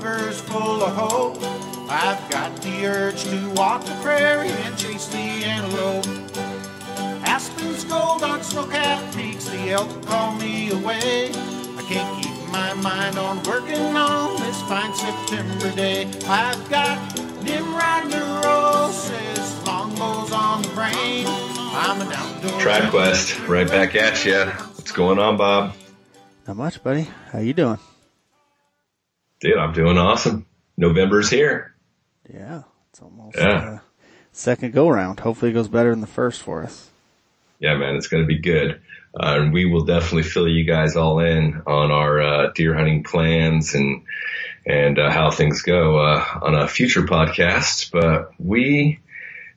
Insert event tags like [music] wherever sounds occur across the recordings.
river's full of hope. I've got the urge to walk the prairie and chase the antelope. Aspen's gold on snow-capped peaks, the elk call me away. I can't keep my mind on working on this fine September day. I've got Nimrod neurosis, longbows on the brain. I'm an outdoor. Track West, right back at you. What's going on, Bob? Not much, buddy. How you doing? Dude, I'm doing awesome. November's here. Yeah, it's almost Yeah. uh, second go round. Hopefully, it goes better than the first for us. Yeah, man, it's going to be good. Uh, and we will definitely fill you guys all in on our uh, deer hunting plans and and uh, how things go uh, on a future podcast. But we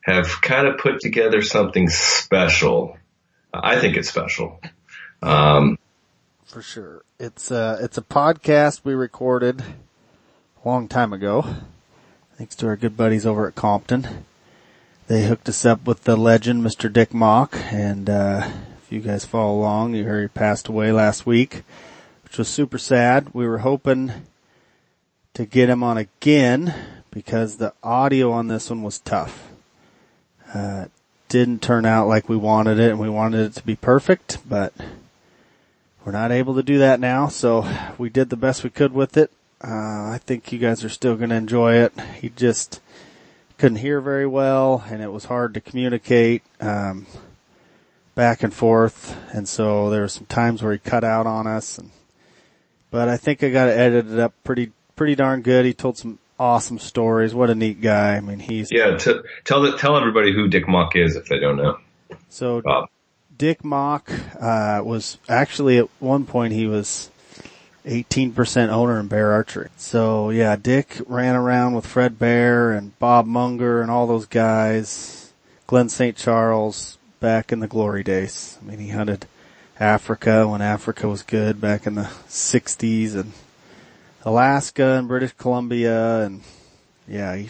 have kind of put together something special. I think it's special. Um, For sure. It's uh it's a podcast we recorded a long time ago. Thanks to our good buddies over at Compton. They hooked us up with the legend, Mr. Dick Mauch, and uh if you guys follow along, you heard he passed away last week, which was super sad. We were hoping to get him on again because the audio on this one was tough. Uh didn't turn out like we wanted it and we wanted it to be perfect, but we're not able to do that now, so we did the best we could with it. Uh, I think you guys are still going to enjoy it. He just couldn't hear very well, and it was hard to communicate um, back and forth, and so there were some times where he cut out on us. And, but I think I got it edited up pretty pretty darn good. He told some awesome stories. What a neat guy! I mean, he's yeah, t- tell the, tell everybody who Dick Mauch is if they don't know. so Bob. Dick Mauch uh, was actually at one point he was 18% owner in Bear Archery. So yeah, Dick ran around with Fred Bear and Bob Munger and all those guys, Glenn St. Charles back in the glory days. I mean, he hunted Africa when Africa was good back in the 60s and Alaska and British Columbia and yeah, he,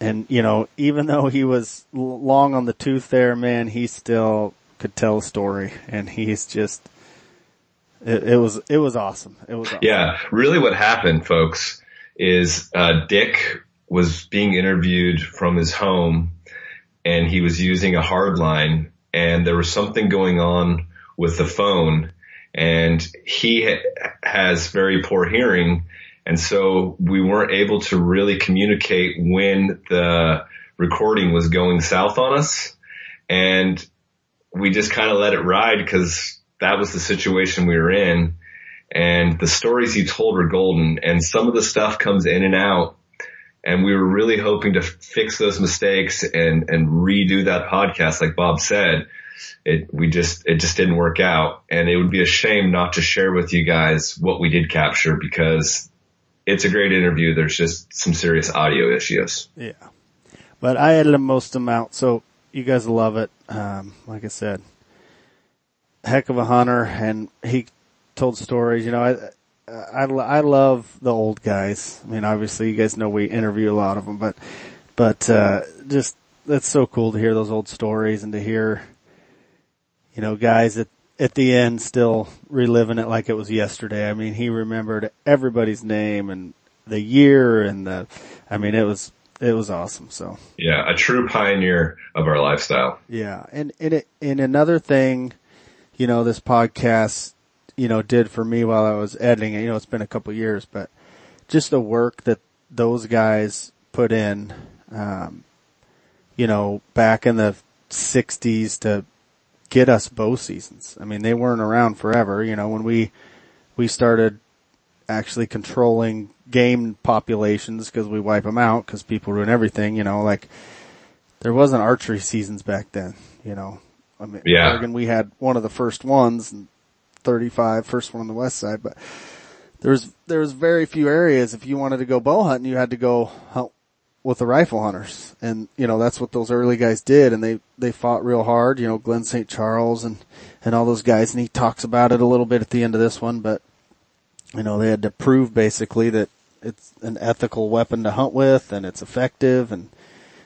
and you know, even though he was long on the tooth there, man, he still could tell a story and he's just, it, it was, it was awesome. It was awesome. Yeah, really what happened, folks, is uh, Dick was being interviewed from his home and he was using a hard line and there was something going on with the phone and he ha- has very poor hearing and so we weren't able to really communicate when the recording was going south on us. And we just kind of let it ride because that was the situation we were in. And the stories he told were golden. And some of the stuff comes in and out. And we were really hoping to fix those mistakes and and redo that podcast. Like Bob said it we just it just didn't work out. And it would be a shame not to share with you guys what we did capture because it's a great interview there's just some serious audio issues Yeah. But I edited most of them out, so you guys love it. Um, like I said, heck of a hunter, and he told stories. You know, I, I, I love the old guys. I mean, obviously, you guys know we interview a lot of them, but, but, uh, just, that's so cool to hear those old stories and to hear, you know, guys at, at the end still reliving it like it was yesterday. I mean, he remembered everybody's name and the year and the, I mean, it was, it was awesome. So yeah a true pioneer of our lifestyle yeah. And, and it, and another thing, you know, this podcast, you know, did for me while I was editing it, you know, it's been a couple years, but just the work that those guys put in, um, you know, back in the sixties to get us bow seasons. I mean, they weren't around forever, you know, when we, we started actually controlling game populations because we wipe them out because people ruin everything, you know, like there wasn't archery seasons back then, you know. I mean, Yeah. Oregon, we had one of the first ones, and 35, first one on the west side, but there was, there was very few areas. If you wanted to go bow hunting, you had to go hunt with the rifle hunters. And, you know, that's what those early guys did. And they, they fought real hard, you know, Glenn St. Charles and, and all those guys. And he talks about it a little bit at the end of this one, but, you know, they had to prove basically that it's an ethical weapon to hunt with and it's effective and,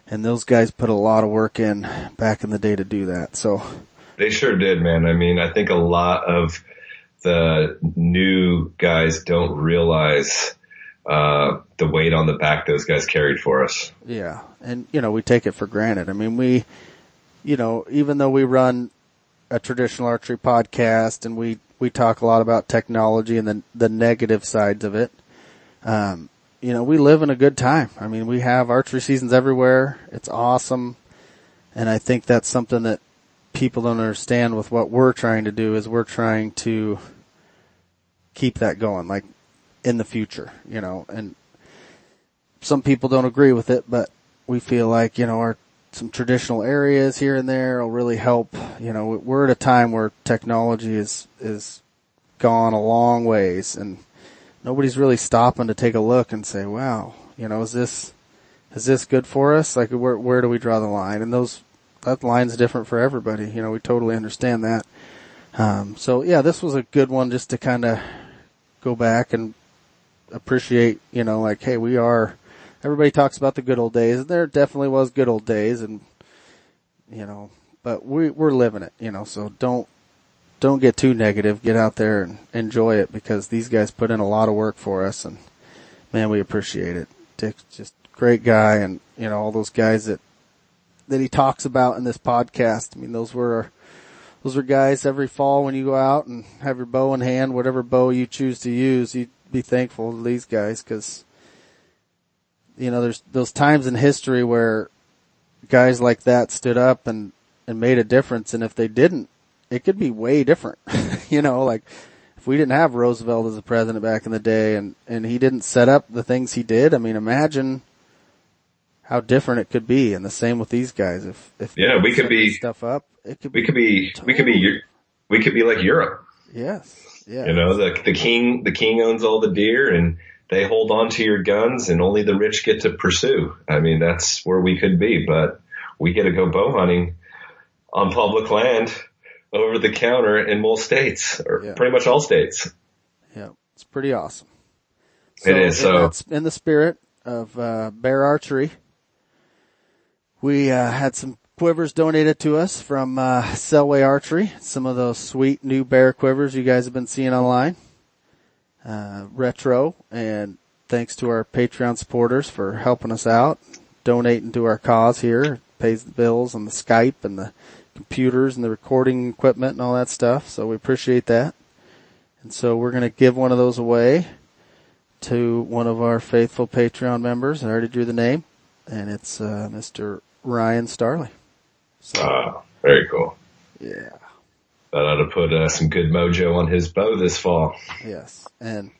and those guys put a lot of work in back in the day to do that. So, They sure did, man. I mean, I think a lot of the new guys don't realize uh, the weight on the back those guys carried for us. Yeah. And, you know, we take it for granted. I mean, we, you know, even though we run a traditional archery podcast and we, we talk a lot about technology and the, the negative sides of it, um, you know, we live in a good time. I mean, we have archery seasons everywhere. It's awesome. And I think that's something that people don't understand with what we're trying to do is we're trying to keep that going, like in the future, you know, and some people don't agree with it, but we feel like, you know, our, some traditional areas here and there will really help. You know, we're at a time where technology is, is gone a long ways and nobody's really stopping to take a look and say, wow, you know, is this, is this good for us? Like where, where do we draw the line? And those, that line's different for everybody. You know, we totally understand that. Um, so yeah, this was a good one just to kind of go back and appreciate, you know, like, hey, we are, everybody talks about the good old days and there definitely was good old days and, you know, but we, we're living it, you know, so don't, don't get too negative. Get out there and enjoy it because these guys put in a lot of work for us and man, we appreciate it. Dick's just great guy and, you know, all those guys that, that he talks about in this podcast. I mean, those were, those are guys every fall when you go out and have your bow in hand, whatever bow you choose to use, you be thankful to these guys because, you know, there's those times in history where guys like that stood up and, and made a difference. And if they didn't, it could be way different. [laughs] you know, like if we didn't have Roosevelt as a president back in the day and, and he didn't set up the things he did, I mean, imagine how different it could be. And the same with these guys. If, if yeah, we could be stuff up, it could we be, could be, we could be, we could be like Europe. yes. Yeah. You know, the, the king, the king owns all the deer and they hold on to your guns and only the rich get to pursue. I mean, that's where we could be, but we get to go bow hunting on public land over the counter in most states or Yeah. pretty much all states. Yeah, it's pretty awesome. It is, so- that's in the spirit of uh, bear archery. We uh, had some quivers donated to us from uh, Selway Archery. Some of those sweet new bear quivers you guys have been seeing online. Uh, retro, and thanks to our Patreon supporters for helping us out, donating to our cause here. Pays the bills and the Skype and the computers and the recording equipment and all that stuff. So we appreciate that. And so we're going to give one of those away to one of our faithful Patreon members. I already drew the name and it's, uh, Mr. Ryan Starley. So, Uh, very cool. yeah, That ought to put uh, some good mojo on his bow this fall. yes. And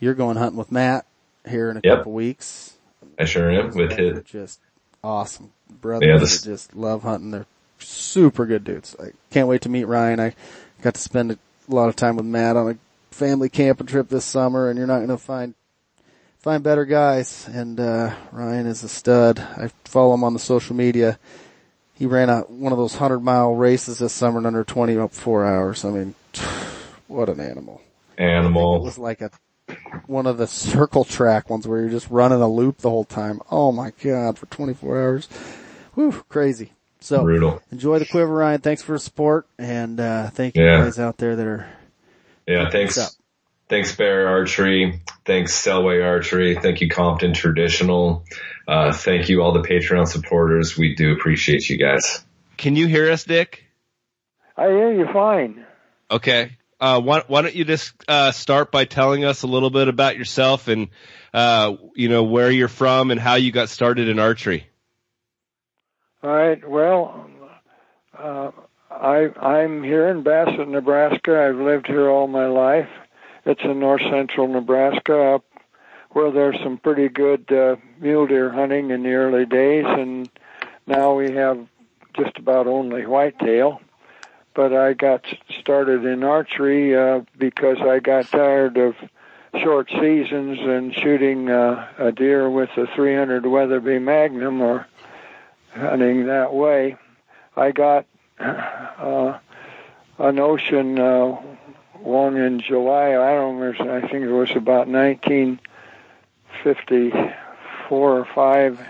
you're going hunting with Matt here in a Yep. couple weeks. I sure am with his. just awesome brothers Yeah, this- just love hunting. They're super good dudes. I can't wait to meet Ryan. I got to spend a lot of time with Matt on a family camping trip this summer and you're not going to find find better guys. And uh, Ryan is a stud. I follow him on the social media. He ran a one of those hundred mile races this summer in under twenty up four hours. I mean, [sighs] what an animal! Animal. It was like a one of the circle track ones where you're just running a loop the whole time. Oh my god, for 24 hours. Whew, crazy. So Brutal. enjoy the quiver, Ryan. Thanks for the support and uh thank you Yeah. guys out there that are Yeah, thanks. Thanks Bear Archery. Thanks Selway Archery. Thank you Compton Traditional. Uh, thank you all the Patreon supporters. We do appreciate you guys. Can you hear us, Dick? I hear you fine. Okay. Uh, why, why don't you just uh, start by telling us a little bit about yourself and uh, you know where you're from and how you got started in archery? All right. Well, uh, I I'm here in Bassett, Nebraska. I've lived here all my life. It's in north central Nebraska, up where there's some pretty good uh, mule deer hunting in the early days, and now we have just about only whitetail. But I got started in archery uh, because I got tired of short seasons and shooting uh, a deer with a 300 Weatherby Magnum or hunting that way. I got uh, a notion uh, one in July. I don't remember. I think it was about 1954 or five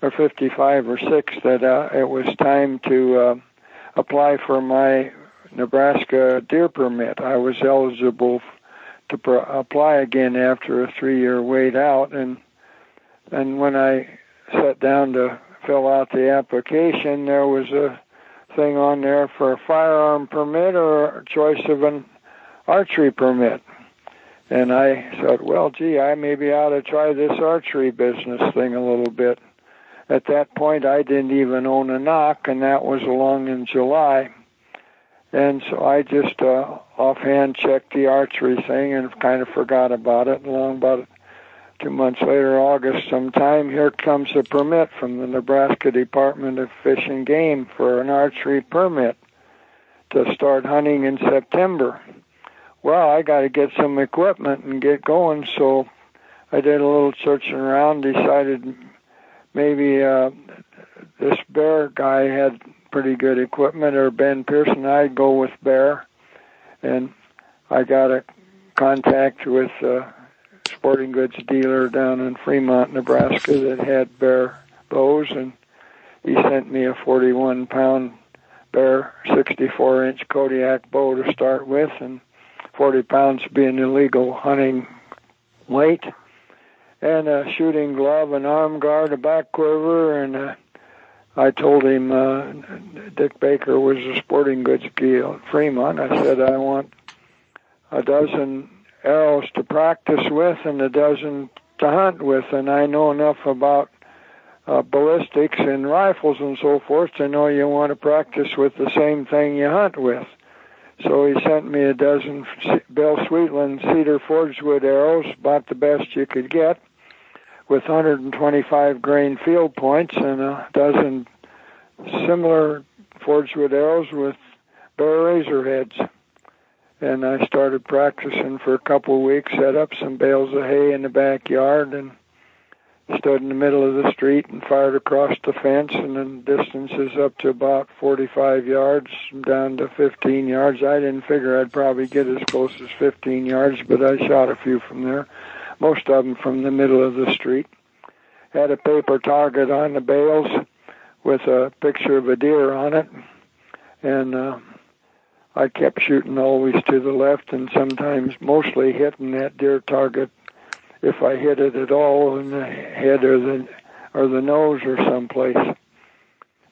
or 55 or six that uh, it was time to uh, apply for my Nebraska deer permit. I was eligible to pr- apply again after a three-year wait out, and and when I sat down to fill out the application, there was a thing on there for a firearm permit or choice of an archery permit. And I said, well, gee, I maybe ought to try this archery business thing a little bit. At that point, I didn't even own a nock, and that was along in July. And so I just uh, offhand checked the archery thing and kind of forgot about it. Along about two months later, August sometime, here comes a permit from the Nebraska Department of Fish and Game for an archery permit to start hunting in September well, I got to get some equipment and get going. So I did a little searching around, decided maybe uh, this Bear guy had pretty good equipment, or Ben Pearson. I'd go with Bear, and I got a contact with a sporting goods dealer down in Fremont, Nebraska, that had Bear bows, and he sent me a 41 pound Bear 64 inch Kodiak bow to start with, and 40 pounds being illegal hunting weight, and a shooting glove, an arm guard, a back quiver, and uh, I told him uh, Dick Baker was a sporting goods deal at Fremont. I said I want a dozen arrows to practice with and a dozen to hunt with, and I know enough about uh, ballistics and rifles and so forth to know you want to practice with the same thing you hunt with. So he sent me a dozen Bill Sweetland cedar Forgewood arrows, about the best you could get, with 125 grain field points and a dozen similar Forgewood arrows with Bear razor heads. And I started practicing for a couple of weeks, set up some bales of hay in the backyard, and stood in the middle of the street and fired across the fence, and then distances up to about 45 yards, down to 15 yards. I didn't figure I'd probably get as close as 15 yards, but I shot a few from there, most of them from the middle of the street. Had a paper target on the bales with a picture of a deer on it, and uh, I kept shooting always to the left, and sometimes mostly hitting that deer target if I hit it at all in the head or the or the nose or someplace.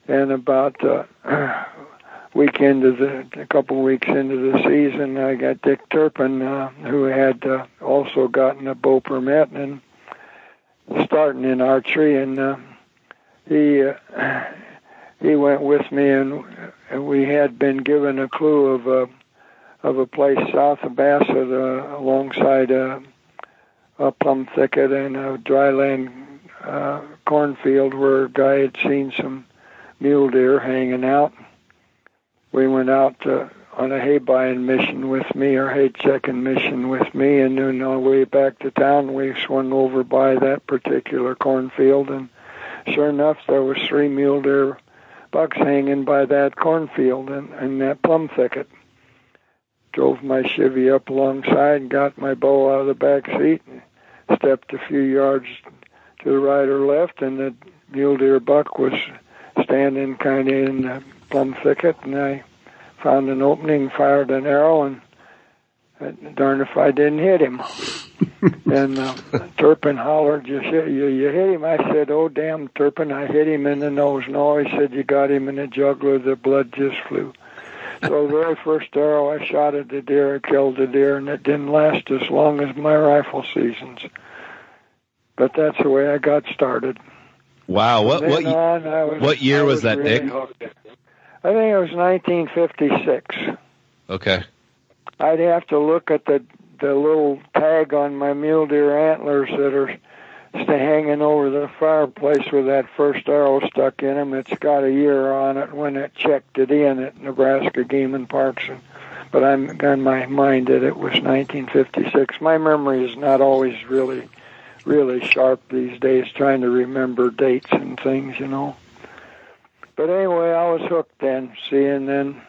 And about uh, [clears throat] week into the a couple weeks into the season, I got Dick Turpin, uh, who had uh, also gotten a bow permit and starting in archery, and uh, he uh, [clears throat] he went with me, and, we had been given a clue of a of a place south of Bassett, uh, alongside. Uh, a plum thicket and a dryland uh, cornfield where a guy had seen some mule deer hanging out. We went out to, on a hay buying mission with me or hay checking mission with me, and then on the way back to town, we swung over by that particular cornfield, and sure enough, there was three mule deer bucks hanging by that cornfield and in that plum thicket drove my Chevy up alongside and got my bow out of the back seat and stepped a few yards to the right or left, and the mule deer buck was standing kind of in the plum thicket, and I found an opening, fired an arrow, and darn if I didn't hit him. [laughs] and uh, Turpin hollered, you, you, you hit him? I said, oh, damn, Turpin, I hit him in the nose. No, he said, you got him in the jugular, the blood just flew. [laughs] So the very first arrow I shot at the deer, I killed the deer, and it didn't last as long as my rifle seasons. But that's the way I got started. Wow! What what was, what year was, was, that, really Dick? Hooked. I think it was 1956. Okay. I'd have to look at the the little tag on my mule deer antlers that are hanging over the fireplace with that first arrow stuck in them. It's got a year on it when it checked it in at Nebraska Game and Parks. And, but I'm on my mind that it was 1956. My memory is not always really, really sharp these days, trying to remember dates and things, you know. But anyway, I was hooked then. See, and then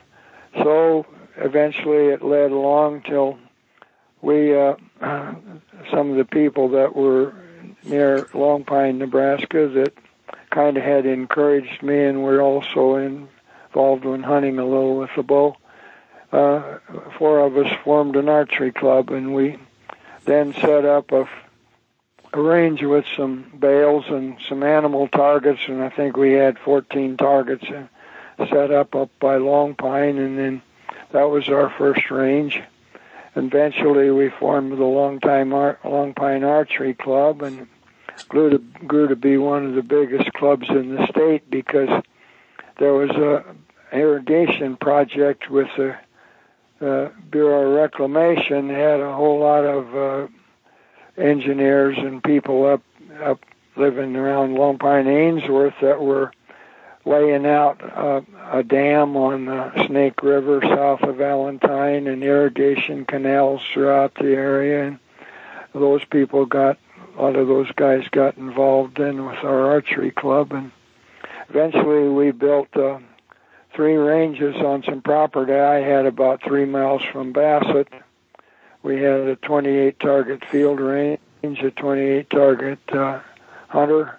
so eventually it led along till we, uh, [clears throat] some of the people that were near Long Pine, Nebraska, that kind of had encouraged me, and were also involved in hunting a little with the bow. Uh, four of us formed an archery club, and we then set up a, a range with some bales and some animal targets, and I think we had 14 targets set up up by Long Pine, and then that was our first range. Eventually, we formed the Long, Time Ar- Long Pine Archery Club, and grew to grew to be one of the biggest clubs in the state because there was a irrigation project with the uh, Bureau of Reclamation had a whole lot of uh, engineers and people up up living around Long Pine Ainsworth that were laying out uh, a dam on the Snake River south of Valentine and irrigation canals throughout the area. And those people got a lot of those guys got involved in with our archery club. And eventually we built uh, three ranges on some property. I had about three miles from Bassett. We had a 28 target field range, a 28 target uh, hunter,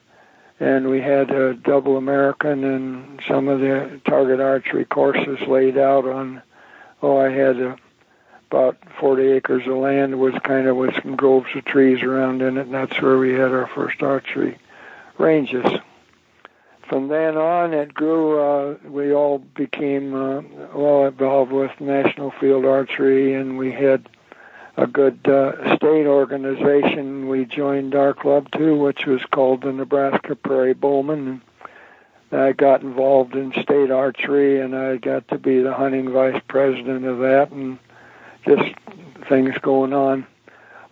and we had a double American and some of the target archery courses laid out on. Oh, I had a, about 40 acres of land was kind of with some groves of trees around in it, and that's where we had our first archery ranges from then on, it grew. Uh, we all became uh, well involved with National Field Archery, and we had a good uh, state organization. We joined our club too, which was called the Nebraska Prairie Bowmen. I got involved in state archery, and I got to be the hunting vice president of that, and just things going on.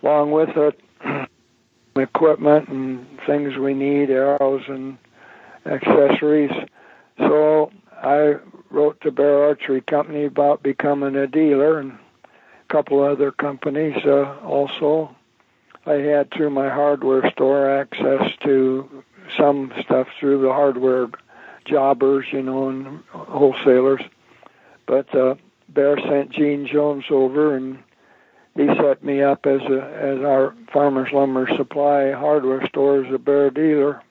Along with it, [clears throat] equipment and things we need, arrows and accessories. So I wrote to Bear Archery Company about becoming a dealer and couple other companies uh, also. I had through my hardware store access to some stuff through the hardware jobbers, you know, and wholesalers. But uh, Bear sent Gene Jones over, and he set me up as a as our Farmers Lumber Supply hardware store as a Bear dealer.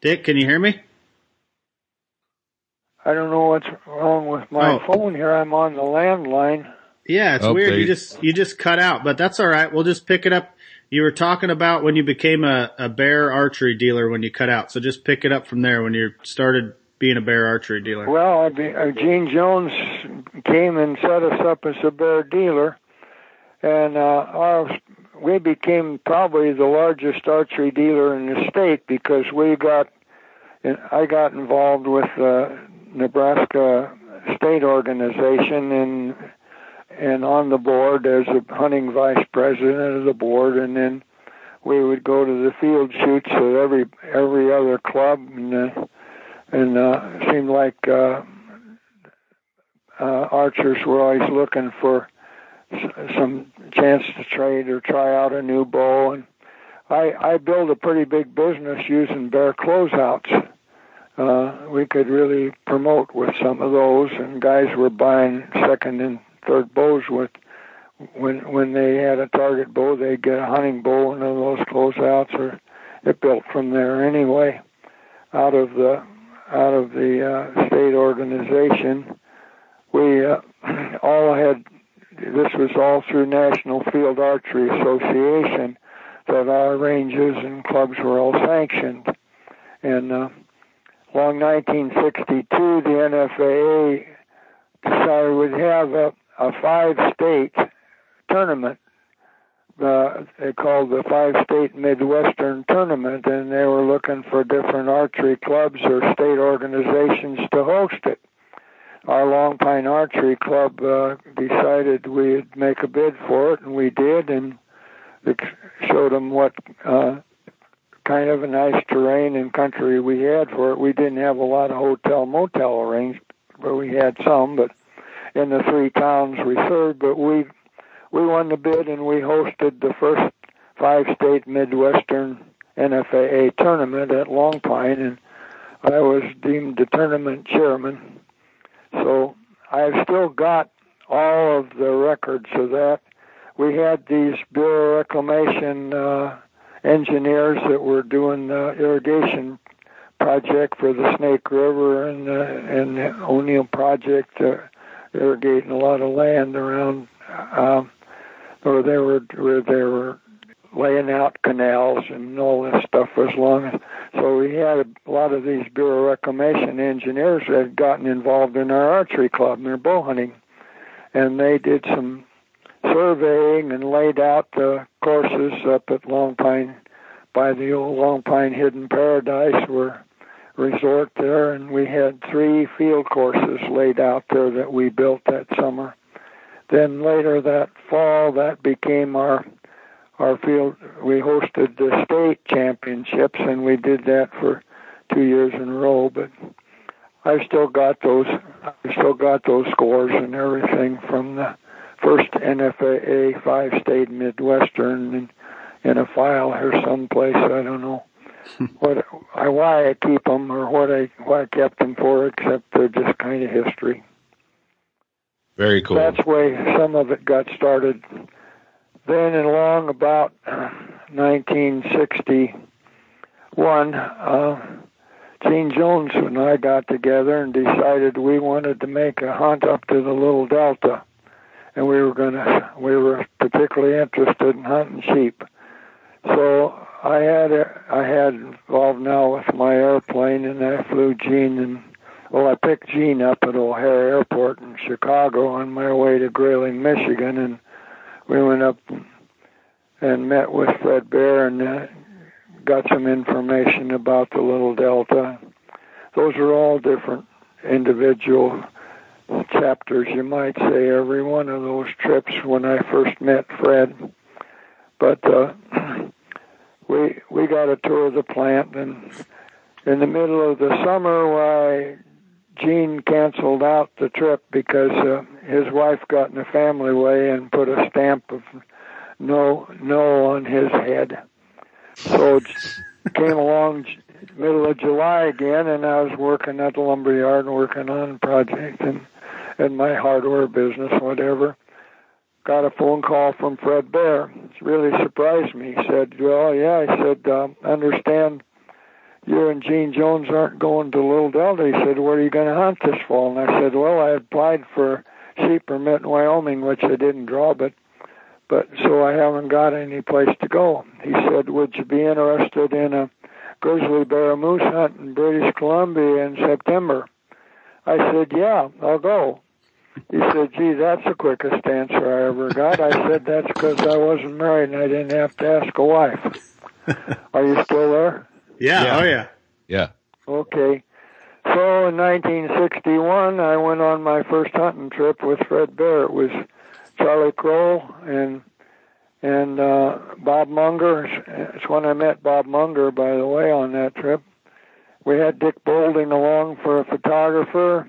Dick, can you hear me? I don't know what's wrong with my Oh. phone here. I'm on the landline. Yeah, it's Oh, weird. You you- just you just cut out, but that's all right. We'll just pick it up. You were talking about when you became a, a bear archery dealer when you cut out. So just pick it up from there when you started being a bear archery dealer. Well, I be, uh, Gene Jones came and set us up as a bear dealer, and uh, our, we became probably the largest archery dealer in the state because we got, and I got involved with the Nebraska state organization and and on the board as a hunting vice president of the board, and then we would go to the field shoots at every every other club and. Uh, and uh, seemed like uh, uh, archers were always looking for some chance to trade or try out a new bow. And I, I built a pretty big business using bear closeouts. Uh, we could really promote with some of those, and guys were buying second and third bows with. When when they had a target bow, they'd get a hunting bow and of those closeouts, or it built from there anyway. Out of the out of the uh, state organization. We uh, [clears throat] all had, this was all through National Field Archery Association, that our ranges and clubs were all sanctioned. And uh, along 1962, the NFAA decided we'd have a, a five-state tournament uh, they called the five state Midwestern tournament, and they were looking for different archery clubs or state organizations to host it. Our Long Pine Archery Club uh, decided we'd make a bid for it, and we did, and it showed them what uh, kind of a nice terrain and country we had for it. We didn't have a lot of hotel motel arranged, but we had some. But in the three towns we served, but we we won the bid and we hosted the first five state Midwestern NFAA tournament at Long Pine and I was deemed the tournament chairman. So I've still got all of the records of that. We had these Bureau of Reclamation uh, engineers that were doing the irrigation project for the Snake River and uh, and the O'Neill project, uh, irrigating a lot of land around um, or they were where they were laying out canals and all this stuff was long. So we had a lot of these Bureau of Reclamation engineers that had gotten involved in our archery club and their bow hunting, and they did some surveying and laid out the courses up at Long Pine by the old Long Pine Hidden Paradise where resort there and we had three field courses laid out there that we built that summer. Then later that fall that became our our field we hosted the state championships and we did that for two years in a row but I've still got those I've still got those scores and everything from the first NFAA five state Midwestern in, in a file here someplace. I don't know [laughs] what I why I keep them or what I why I kept them for, except they're just kind of history. Very cool. That's why some of it got started. Then along about 1961, uh, Gene Jones and I got together and decided we wanted to make a hunt up to the Little Delta and we were gonna we were particularly interested in hunting sheep. So I had I had involved now with my airplane, and I flew Gene and well, I picked Gene up at O'Hare Airport in Chicago on my way to Grayling, Michigan, and we went up and met with Fred Bear and uh, got some information about the Little Delta. Those are all different individual chapters, you might say, every one of those trips when I first met Fred. But uh, [clears throat] we we got a tour of the plant, and in the middle of the summer, why Gene canceled out the trip because uh, his wife got in a family way and put a stamp of no no on his head. So came along middle of July again, and I was working at the lumber yard and working on project, and in my hardware business, whatever. Got a phone call from Fred Bear. It really surprised me. He said, "Well, yeah." I said, um, "Understand, you and Gene Jones aren't going to Little Delta." He said, "Where are you going to hunt this fall?" And I said, "Well, I applied for sheep permit in Wyoming, which I didn't draw, but but so I haven't got any place to go." He said, "Would you be interested in a grizzly bear moose hunt in British Columbia in September?" I said, "Yeah, I'll go." He said, gee, that's the quickest answer I ever got. I said, that's because I wasn't married and I didn't have to ask a wife. [laughs] Are you still there? Yeah, Yeah. oh yeah. Yeah. Okay. So in 1961, I went on my first hunting trip with Fred Bear. It was Charlie Crow and and uh, Bob Munger. It's when I met Bob Munger, by the way, on that trip. We had Dick Bolding along for a photographer,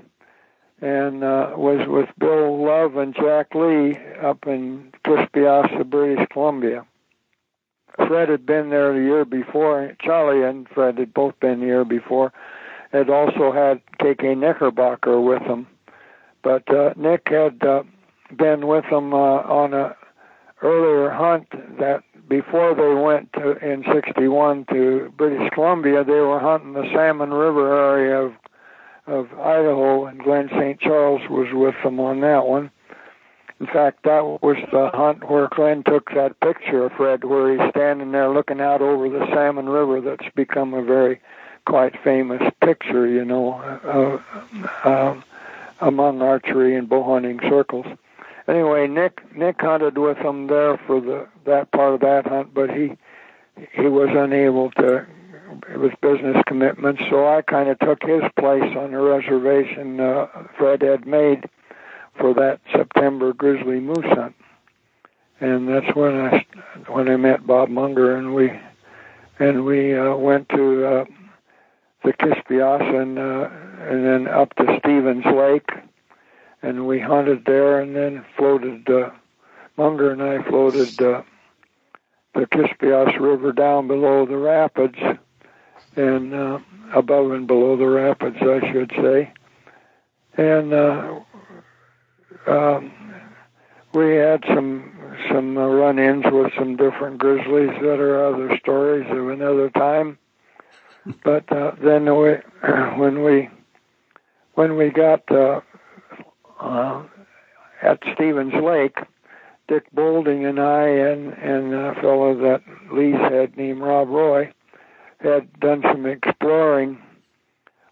and uh, was with Bill Love and Jack Lee up in Kispiox, British Columbia. Fred had been there the year before. Charlie and Fred had both been the year before. Had also had KK Knickerbocker with them, but uh, Nick had uh, been with them uh, on a earlier hunt that before they went to, in '61 to British Columbia, they were hunting the Salmon River area of of Idaho, and Glenn St. Charles was with them on that one. In fact, that was the hunt where Glenn took that picture of Fred, where he's standing there looking out over the Salmon River. That's become a very quite famous picture, you know, uh, uh, among archery and bow hunting circles. Anyway, Nick Nick hunted with them there for the that part of that hunt, but he he was unable to it was business commitments, so I kind of took his place on the reservation uh, Fred had made for that September grizzly moose hunt, and that's when I when I met Bob Munger and we and we uh, went to uh, the Kispiox and uh, and then up to Stevens Lake, and we hunted there and then floated. Uh, Munger and I floated uh, the Kispiox River down below the rapids and uh, above and below the rapids, I should say. And uh, um, we had some some uh, run-ins with some different grizzlies that are other stories of another time. [laughs] But uh, then we, [clears throat] when we when we got uh, uh, at Stevens Lake, Dick Bolding and I and and a fellow that Lee's had named Rob Roy had done some exploring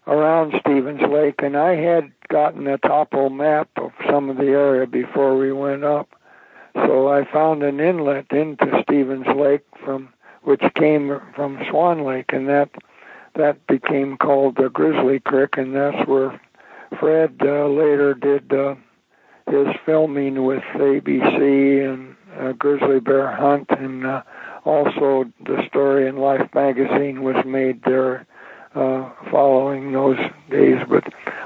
around Stevens Lake, and I had gotten a topo map of some of the area before we went up. So I found an inlet into Stevens Lake from which came from Swan Lake, and that that became called the Grizzly Creek, and that's where Fred uh, later did uh, his filming with ABC and uh, Grizzly Bear Hunt, and uh, also the story in Life magazine was made there uh, following those days. But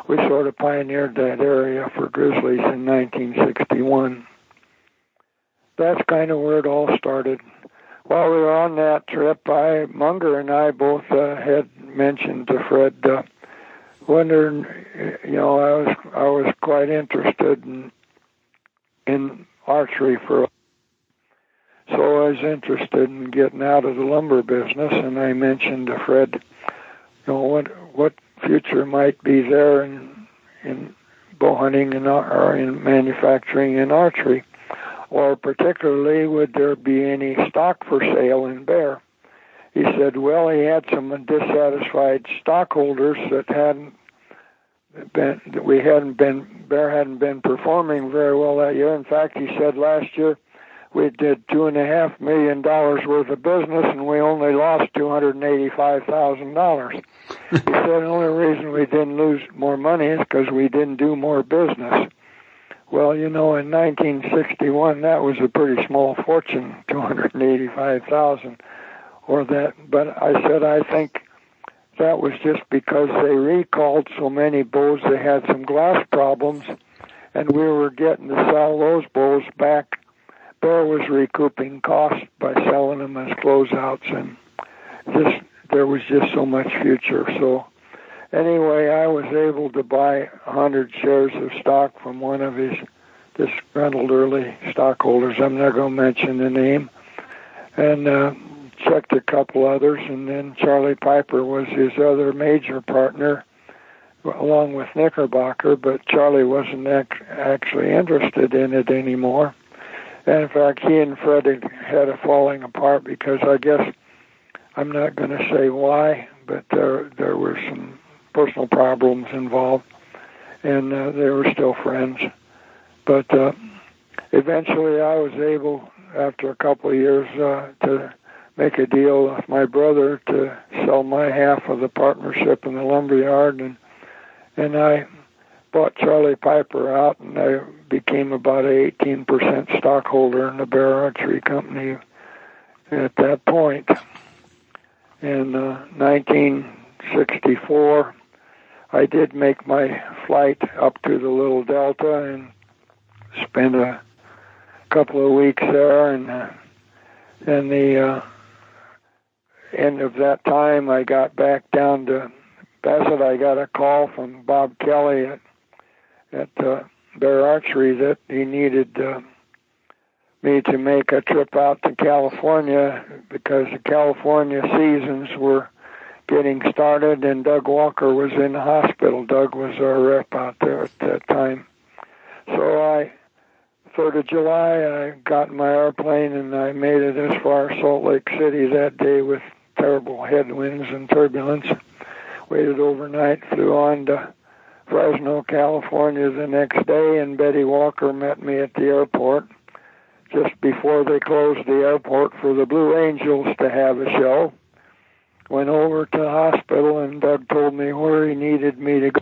we sort of pioneered that area for grizzlies in 1961. That's kind of where it all started. While we were on that trip, I Munger and I both uh, had mentioned to Fred. Uh, wondering, you know, I was I was quite interested in in archery for. So I was interested in getting out of the lumber business, and I mentioned to Fred, you know, what what future might be there in in bow hunting and or in manufacturing and archery, or particularly would there be any stock for sale in bear? He said, well, he had some dissatisfied stockholders that hadn't been we hadn't been Bear hadn't been performing very well that year. In fact, he said last year we did two and a half million dollars worth of business and we only lost two hundred and eighty five thousand dollars. he said the only reason we didn't lose more money is because we didn't do more business. Well, you know, in 1961, that was a pretty small fortune, 285,000 or that. But I said, I think that was just because they recalled so many bows. They had some glass problems, and we were getting to sell those bows back. Bear was recouping costs by selling them as closeouts, and just there was just so much future. So anyway, I was able to buy a hundred shares of stock from one of his disgruntled early stockholders. I'm not going to mention the name, and uh, checked a couple others, and then Charlie Piper was his other major partner, along with Knickerbocker. But Charlie wasn't ac- actually interested in it anymore. And in fact, he and Fred had a falling apart because I guess I'm not going to say why, but there there were some personal problems involved, and uh, they were still friends. But uh, eventually, I was able, after a couple of years, uh, to make a deal with my brother to sell my half of the partnership in the lumberyard, and and I bought Charlie Piper out, and I became about a 18% stockholder in the Bear Archery Company at that point. In uh, 1964, I did make my flight up to the Little Delta and spent a couple of weeks there, and uh, the uh, end of that time, I got back down to Bassett. I got a call from Bob Kelly at at uh, Bear Archery that he needed uh, me to make a trip out to California because the California seasons were getting started and Doug Walker was in the hospital. Doug was our rep out there at that time. So I, 3rd of July, I got my airplane and I made it as far as Salt Lake City that day with terrible headwinds and turbulence. Waited overnight, flew on to Fresno, California the next day, and Betty Walker met me at the airport just before they closed the airport for the Blue Angels to have a show. Went over to the hospital, and Doug told me where he needed me to go.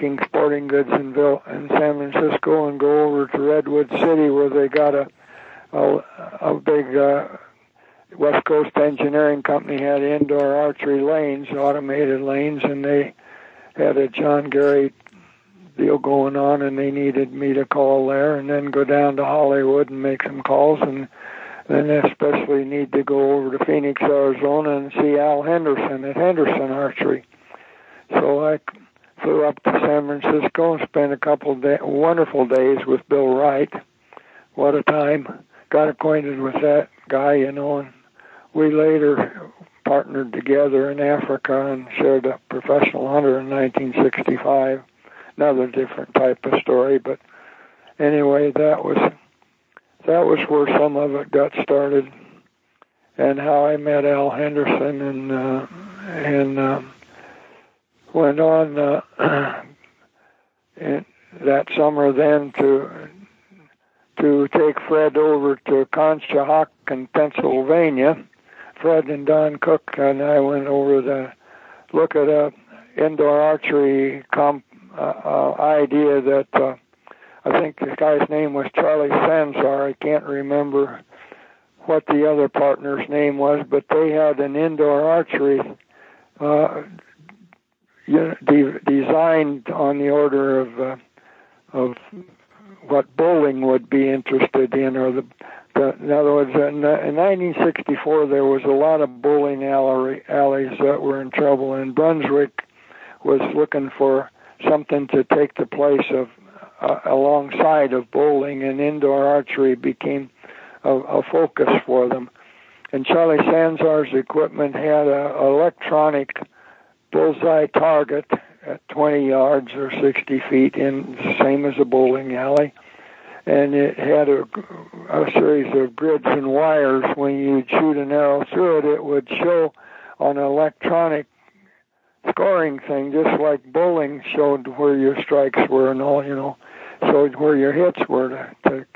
King Sporting Goods in, Ville, in San Francisco and go over to Redwood City where they got a a, a big uh, West Coast Engineering Company had indoor archery lanes, automated lanes, and they had a John Gary deal going on, and they needed me to call there, and then go down to Hollywood and make some calls, and then especially need to go over to Phoenix, Arizona, and see Al Henderson at Henderson Archery. So I flew up to San Francisco and spent a couple of day, wonderful days with Bill Wright. What a time! Got acquainted with that guy, you know, and we later partnered together in Africa and shared a professional hunter in 1965. Another different type of story, but anyway, that was that was where some of it got started, and how I met Al Henderson and uh, and uh, went on uh, [clears throat] in that summer then to to take Fred over to Conshohocken, Pennsylvania. Fred and Don Cook and I went over to look at a indoor archery comp uh, uh, idea that uh, I think this guy's name was Charlie Sansar. I can't remember what the other partner's name was, but they had an indoor archery uh, de- designed on the order of uh, of what bowling would be interested in, or the, the in other words, in, in 1964 there was a lot of bowling alley, alleys that were in trouble, and Brunswick was looking for something to take the place of uh, alongside of bowling, and indoor archery became a, a focus for them. And Charlie Sansar's equipment had a electronic bullseye target at 20 yards or 60 feet, in same as a bowling alley. And it had a, a series of grids and wires. When you shoot an arrow through it, it would show on an electronic scoring thing, just like bowling showed where your strikes were and all, you know, showed where your hits were. To, to,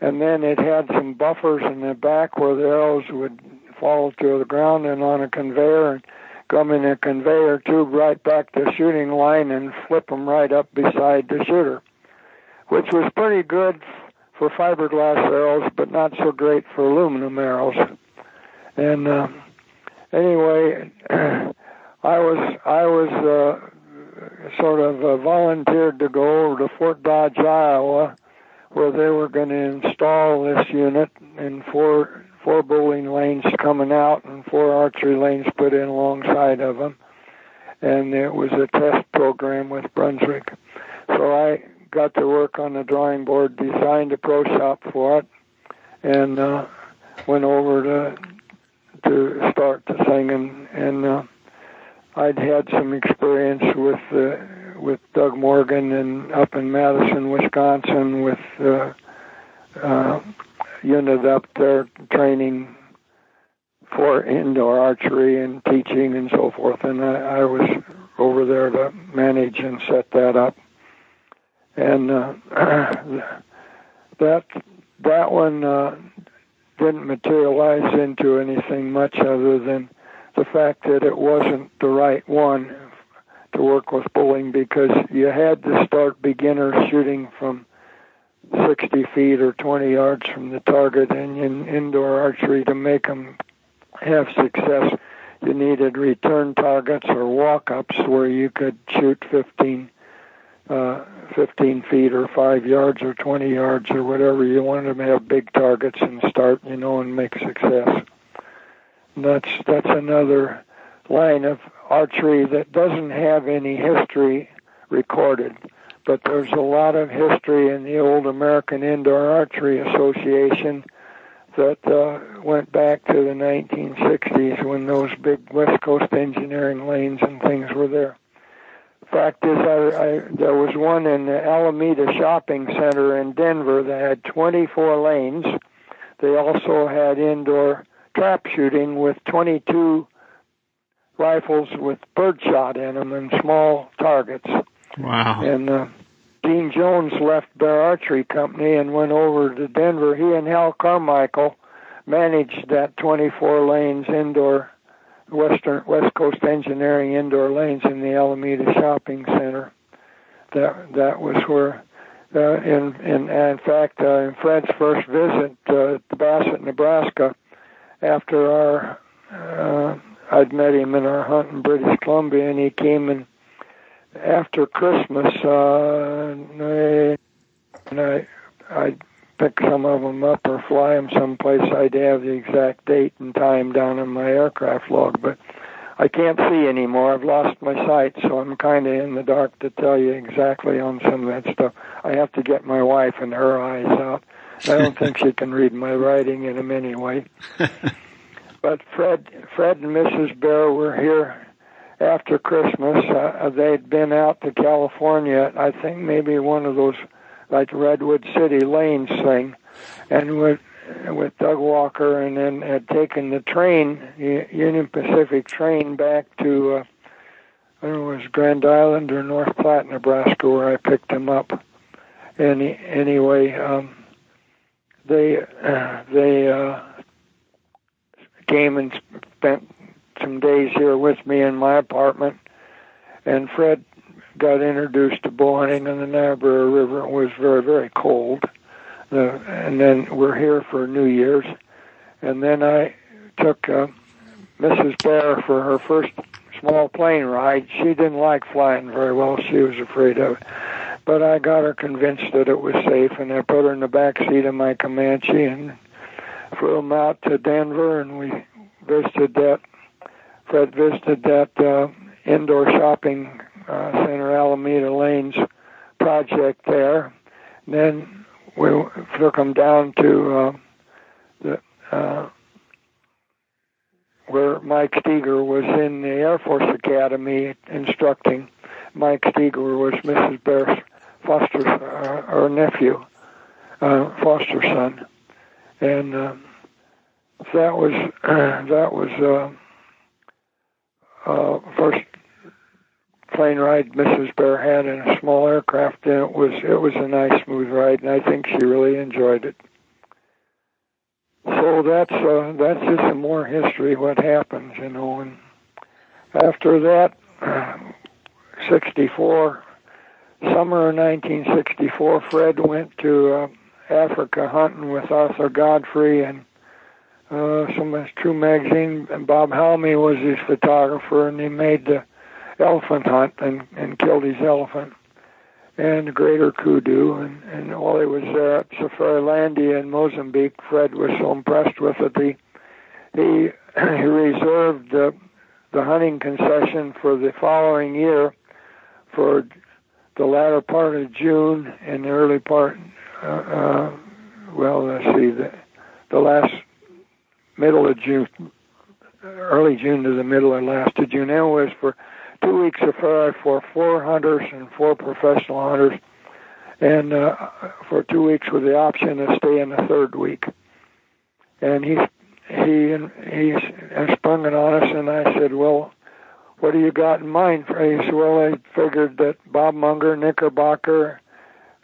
and then it had some buffers in the back where the arrows would fall to the ground and on a conveyor and come in a conveyor tube right back to the shooting line and flip them right up beside the shooter, which was pretty good for fiberglass arrows, but not so great for aluminum arrows. And uh, anyway, [clears throat] I was I was uh, sort of uh, volunteered to go over to Fort Dodge, Iowa, where they were going to install this unit in four four bowling lanes coming out and four archery lanes put in alongside of them. And it was a test program with Brunswick. So I got to work on the drawing board, designed a pro shop for it, and uh, went over to to start the thing. And, and uh, I'd had some experience with uh, with Doug Morgan and up in Madison, Wisconsin, with uh, uh, unit up there training for indoor archery and teaching and so forth. And I, I was over there to manage and set that up. And uh, [clears throat] that that one uh, didn't materialize into anything much other than the fact that it wasn't the right one to work with bowling because you had to start beginner shooting from 60 feet or 20 yards from the target, and in indoor archery to make them have success, you needed return targets or walk-ups where you could shoot 15, uh, 15 feet or five yards or 20 yards or whatever. You wanted them to have big targets and start, you know, and make success. And that's that's another line of archery that doesn't have any history recorded but there's a lot of history in the old American Indoor Archery Association that uh, went back to the 1960s when those big West Coast engineering lanes and things were there. Fact is, I, I, there was one in the Alameda Shopping Center in Denver that had 24 lanes. They also had indoor trap shooting with 22 rifles with birdshot in them and small targets. Wow. And uh, Dean Jones left Bear Archery Company and went over to Denver. He and Hal Carmichael managed that 24 lanes indoor Western West Coast Engineering indoor lanes in the Alameda Shopping Center. That that was where, uh, in in in fact, uh, in Fred's first visit uh, to Bassett, Nebraska, after our uh, I'd met him in our hunt in British Columbia, and he came and after Christmas, uh, and I, I'd pick some of them up or fly them someplace. I'd have the exact date and time down in my aircraft log, but I can't see anymore. I've lost my sight, so I'm kind of in the dark to tell you exactly on some of that stuff. I have to get my wife and her eyes out. I don't think she can read my writing in them anyway. [laughs] but Fred, Fred and Mrs. Bear were here after Christmas. Uh, they'd been out to California. I think maybe one of those like Redwood City Lanes thing and with with Doug Walker, and then had taken the train, Union Pacific train, back to uh, I don't know, it was Grand Island or North Platte, Nebraska, where I picked him up. Any anyway, um, they uh, [clears throat] they uh, came and spent some days here with me in my apartment, and Fred got introduced to bow hunting on the Niobrara River. It was very very cold, uh, and then we're here for New Year's, and then I took uh, Mrs. Bear for her first small plane ride. She didn't like flying very well. She was afraid of it. But I got her convinced that it was safe, and I put her in the back seat of my Comanche and flew them out to Denver, and we visited that. Fred visited that uh, indoor shopping uh, center, Alameda Lanes project there. And then we took them down to uh, the uh, where Mike Steger was in the Air Force Academy instructing. Mike Steger was Mrs. Bear's foster uh, or nephew, uh, foster son, and uh, that was [clears throat] that was uh, uh, first plane ride Mrs. Bear had in a small aircraft, and it was it was a nice smooth ride, and I think she really enjoyed it. So that's uh, that's just some more history what happens, you know. And after that, uh, 64, summer of 1964, Fred went to uh, Africa hunting with Arthur Godfrey and uh, some True magazine. And Bob Halmi was his photographer, and he made the elephant hunt and, and killed his elephant and the Greater Kudu. And, and while he was there at Safarilandia in Mozambique, Fred was so impressed with it, he, he, [clears throat] he reserved the, the hunting concession for the following year for the latter part of June and the early part, uh, uh, well, let's see, the, the last middle of June, early June to the middle or last of June. And was for two weeks safari for four hunters and four professional hunters, and uh, for two weeks with the option to stay in the third week. And he he he sprung it on us, and I said, "Well, what do you got in mind?" He said, "Well, I figured that Bob Munger, Knickerbocker,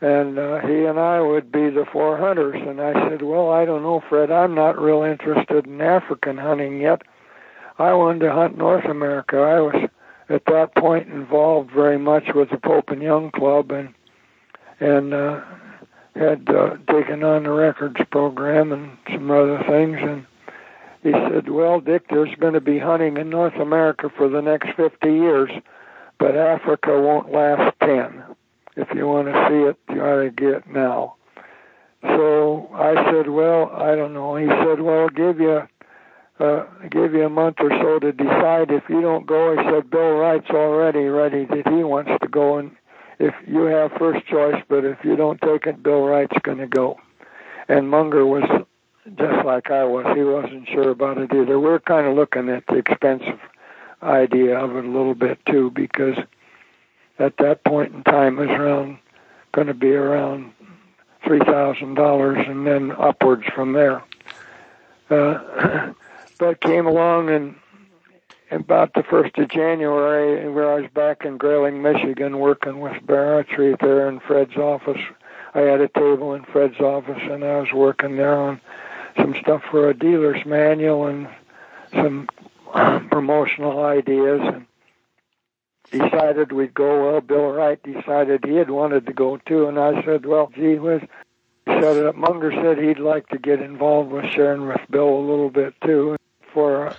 and uh, he and I would be the four hunters." And I said, "Well, I don't know, Fred. I'm not real interested in African hunting yet. I wanted to hunt North America. I was at that point involved very much with the Pope and Young Club and and uh, had uh, taken on the records program and some other things. And he said, "Well, Dick, there's going to be hunting in North America for the next 50 years, but Africa won't last 10. If you want to see it, you ought to get now." So I said, "Well, I don't know." He said, "Well, I'll give you." Uh, give you a month or so to decide. If you don't go, he said Bill Wright's already ready that he wants to go, and if you have first choice, but if you don't take it, Bill Wright's going to go. And Munger was just like I was. He wasn't sure about it either. We're kind of looking at the expensive idea of it a little bit too, because at that point in time, it was around going to be around three thousand dollars, and then upwards from there. Uh, [clears throat] but came along and about the first of January, where I was back in Grayling, Michigan, working with Archery there in Fred's office. I had a table in Fred's office, and I was working there on some stuff for a dealer's manual and some [clears throat] promotional ideas, and decided we'd go. Well, Bill Wright decided he had wanted to go too, and I said, "Well, gee whiz." Set it up. Munger said he'd like to get involved with sharing with Bill a little bit too for a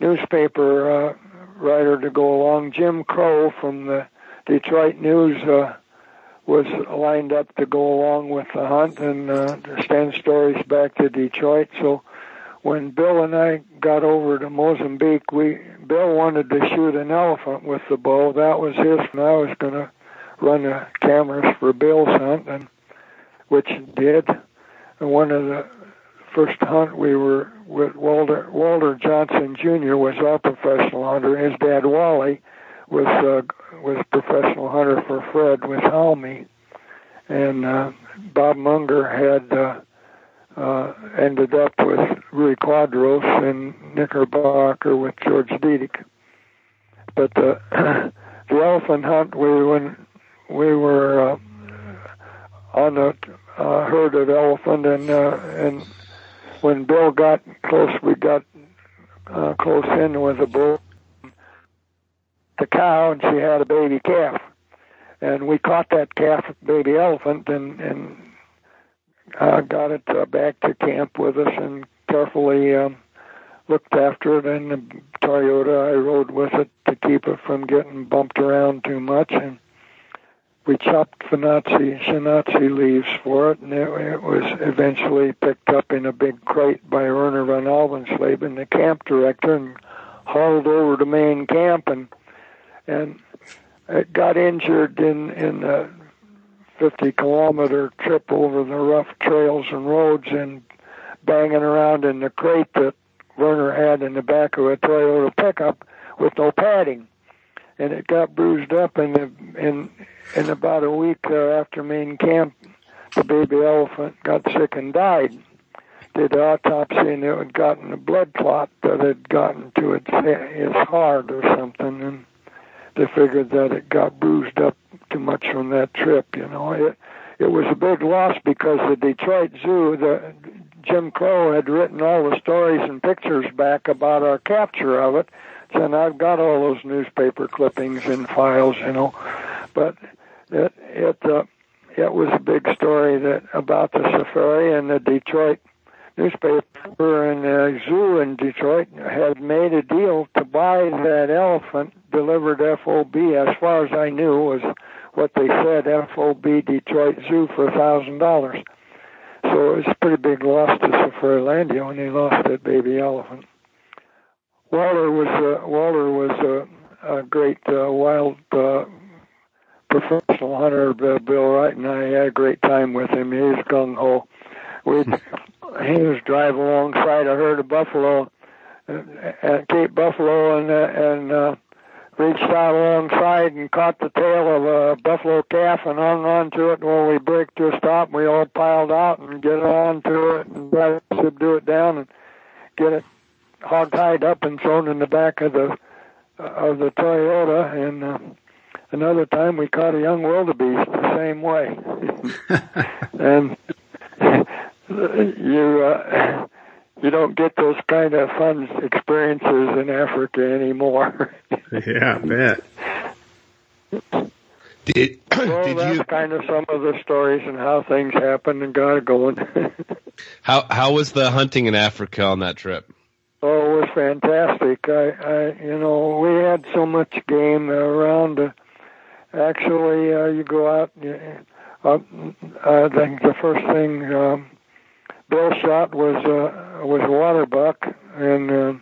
newspaper uh, writer to go along. Jim Crow from the Detroit News uh, was lined up to go along with the hunt and uh, send stories back to Detroit. So when Bill and I got over to Mozambique, we Bill wanted to shoot an elephant with the bow. That was his, and I was going to run the cameras for Bill's hunt, and which did. And one of the first hunt we were with Walter Walter Johnson Jr. was our professional hunter. His dad Wally was uh, was professional hunter for Fred with Halmi, and uh, Bob Munger had uh, uh, ended up with Ruy Quadros and Knickerbocker with George Diedick. But the [clears throat] the elephant hunt, we when we were uh, on a uh, herd of elephant, and uh, and when Bill got close, we got uh, close in with a bull, the cow, and she had a baby calf, and we caught that calf baby elephant and and uh, got it uh, back to camp with us and carefully um, looked after it. And the Toyota, I rode with it to keep it from getting bumped around too much. And we chopped Finazzi, Shinazzi leaves for it, and it, it was eventually picked up in a big crate by Werner von Alvensleben, the camp director, and hauled over to main camp. And and it got injured in in a 50 kilometer trip over the rough trails and roads and banging around in the crate that Werner had in the back of a Toyota pickup with no padding, and it got bruised up. And in in about a week after main camp, the baby elephant got sick and died. Did autopsy, and it had gotten a blood clot that had gotten to its its heart or something, and they figured that it got bruised up too much from that trip. You know, it it was a big loss because the Detroit Zoo, the Jim Crow had written all the stories and pictures back about our capture of it, and I've got all those newspaper clippings and files, you know. But it it uh, it was a big story that about the safari and the Detroit newspaper and the zoo in Detroit had made a deal to buy that elephant delivered FOB. As far as I knew, was what they said FOB Detroit Zoo for a thousand dollars. So it was a pretty big loss to Safarilandia when they lost that baby elephant. Walter was uh, Walter was a, a great uh, wild uh, professional hunter. Uh, Bill Wright and I had a great time with him. He was gung ho. We he was driving alongside a herd of buffalo uh, at Cape Buffalo and uh, and uh, reached out alongside and caught the tail of a buffalo calf and hung on to it. When we braked to a stop, we all piled out and get on to it and try to subdue it down and get it hog tied up and thrown in the back of the of the Toyota. And uh, another time we caught a young wildebeest the same way. [laughs] and you uh, you don't get those kind of fun experiences in Africa anymore. [laughs] yeah, I bet. Did, [coughs] well, did that's you kind of some of the stories and how things happened and got it going. [laughs] how how was the hunting in Africa on that trip? oh, it was fantastic. I, I, you know, we had so much game around. Uh, actually, uh, you go out. Uh, I think the first thing um, Bill shot was uh, was water buck, and uh,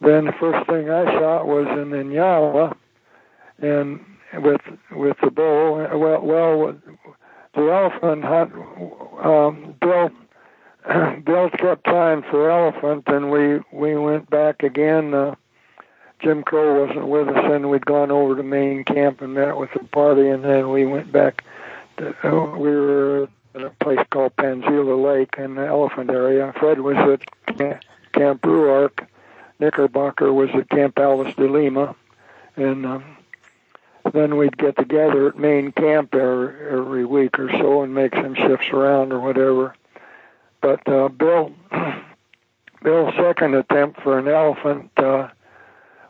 then the first thing I shot was an Inyala, and with with the bow. Well, well, the elephant hunt. Um, Bill [clears throat] Bill kept time for elephant, and we we went back again. Uh, Jim Crow wasn't with us, and we'd gone over to main camp and met with the party, and then we went back. To, uh, we were at a place called Panzila Lake in the elephant area. Fred was at Camp Ruark. Knickerbocker was at Camp Alice de Lima, and um, then we'd get together at main camp every, every week or so and make some shifts around or whatever. But uh, Bill, [clears throat] Bill's second attempt for an elephant uh,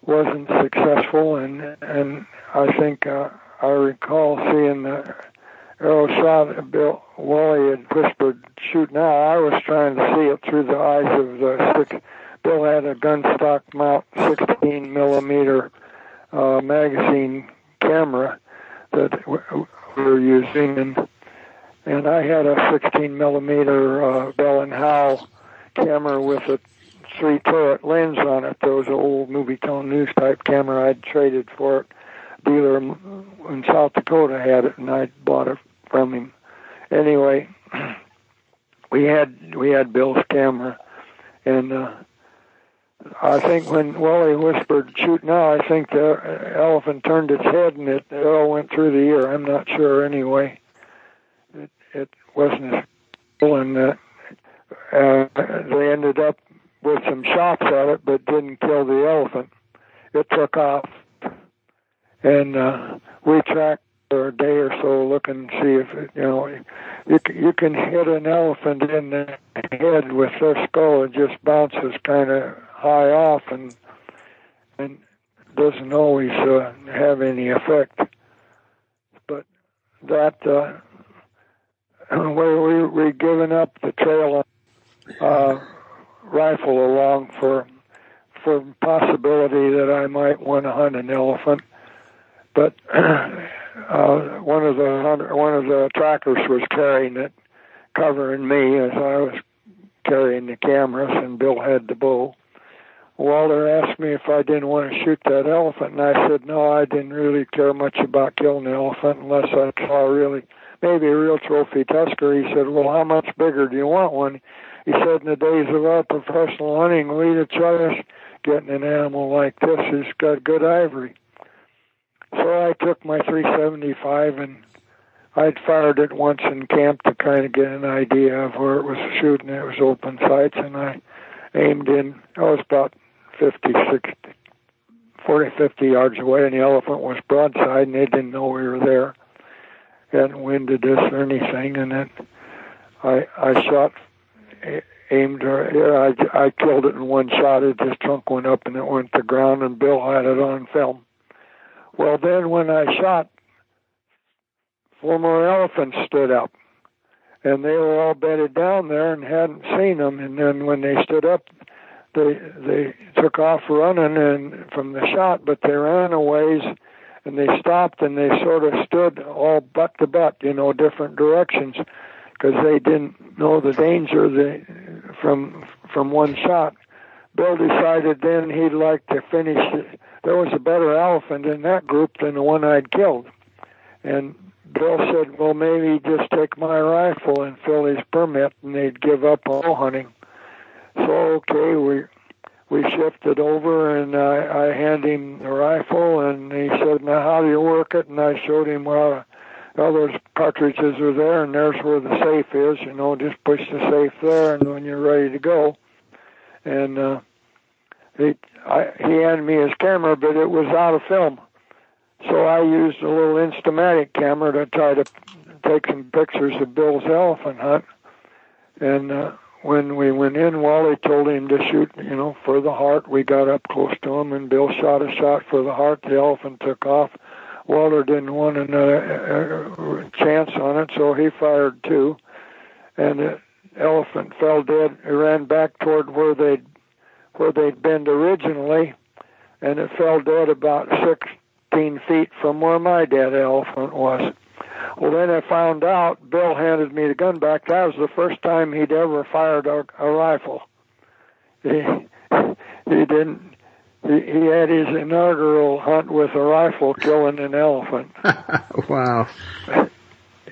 wasn't successful, and and I think uh, I recall seeing the arrow shot. Bill Wally had whispered, "Shoot now!" I was trying to see it through the eyes of the six. Bill had a gunstock mount 16 millimeter uh, magazine camera that we were using, and and I had a 16 millimeter uh, Bell and Howell camera with a three turret lens on it. Those old Movietone news type camera I'd traded for it. Dealer in South Dakota had it, and I bought it from him. Anyway, [clears throat] we had we had Bill's camera, and uh, I think when Wally whispered "shoot now," I think the elephant turned its head and it all went through the ear. I'm not sure anyway. It it wasn't as cool, and uh, uh, they ended up with some shots at it, but didn't kill the elephant. It took off, and uh, we tracked for a day or so, look and see if it, you know you you can hit an elephant in the head with their skull. It just bounces kind of high off and and doesn't always uh, have any effect. But that uh, [clears throat] where we we given up the trail uh, rifle along for for possibility that I might want to hunt an elephant, but [clears throat] uh, one of the one of the trackers was carrying it, covering me as I was carrying the cameras, and Bill had the bow. Walter asked me if I didn't want to shoot that elephant, and I said no, I didn't really care much about killing the elephant unless I saw really maybe a real trophy tusker. He said, well, how much bigger do you want one? He said, in the days of our professional hunting, we'd have tried getting an animal like this who's got good ivory. So I took my 375 and I'd fired it once in camp to kind of get an idea of where it was shooting. It was open sights, and I aimed in. I was about 50, 60, 40, 50 yards away, and the elephant was broadside, and they didn't know we were there. Hadn't winded us or anything, and then I I shot, aimed her. I I killed it in one shot. It just trunk went up and it went to ground, and Bill had it on film. Well, then when I shot, four more elephants stood up, and they were all bedded down there and hadn't seen them. And then when they stood up, they they took off running and from the shot, but they ran a ways and they stopped and they sort of stood all butt to butt, you know, different directions because they didn't know the danger they, from from one shot. Bill decided then he'd like to finish it there was a better elephant in that group than the one I'd killed. And Bill said, well, maybe just take my rifle and fill his permit, and they'd give up all hunting. So okay, we we shifted over, and I, I handed him the rifle, and he said, now how do you work it? And I showed him how well. Well, those cartridges are there, and there's where the safe is. You know, just push the safe there, and when you're ready to go, and uh, he I, he handed me his camera, but it was out of film. So I used a little Instamatic camera to try to take some pictures of Bill's elephant hunt. And uh, when we went in, Wally told him to shoot, you know, for the heart. We got up close to him, and Bill shot a shot for the heart. The elephant took off. Walter didn't want another uh, chance on it, so he fired two. And the elephant fell dead. He ran back toward where they'd where they'd been originally, and it fell dead about 16 feet from where my dead elephant was. Well, then I found out, Bill handed me the gun back. That was the first time he'd ever fired a, a rifle. [laughs] He, he didn't, he, he had his inaugural hunt with a rifle killing an elephant. [laughs] wow.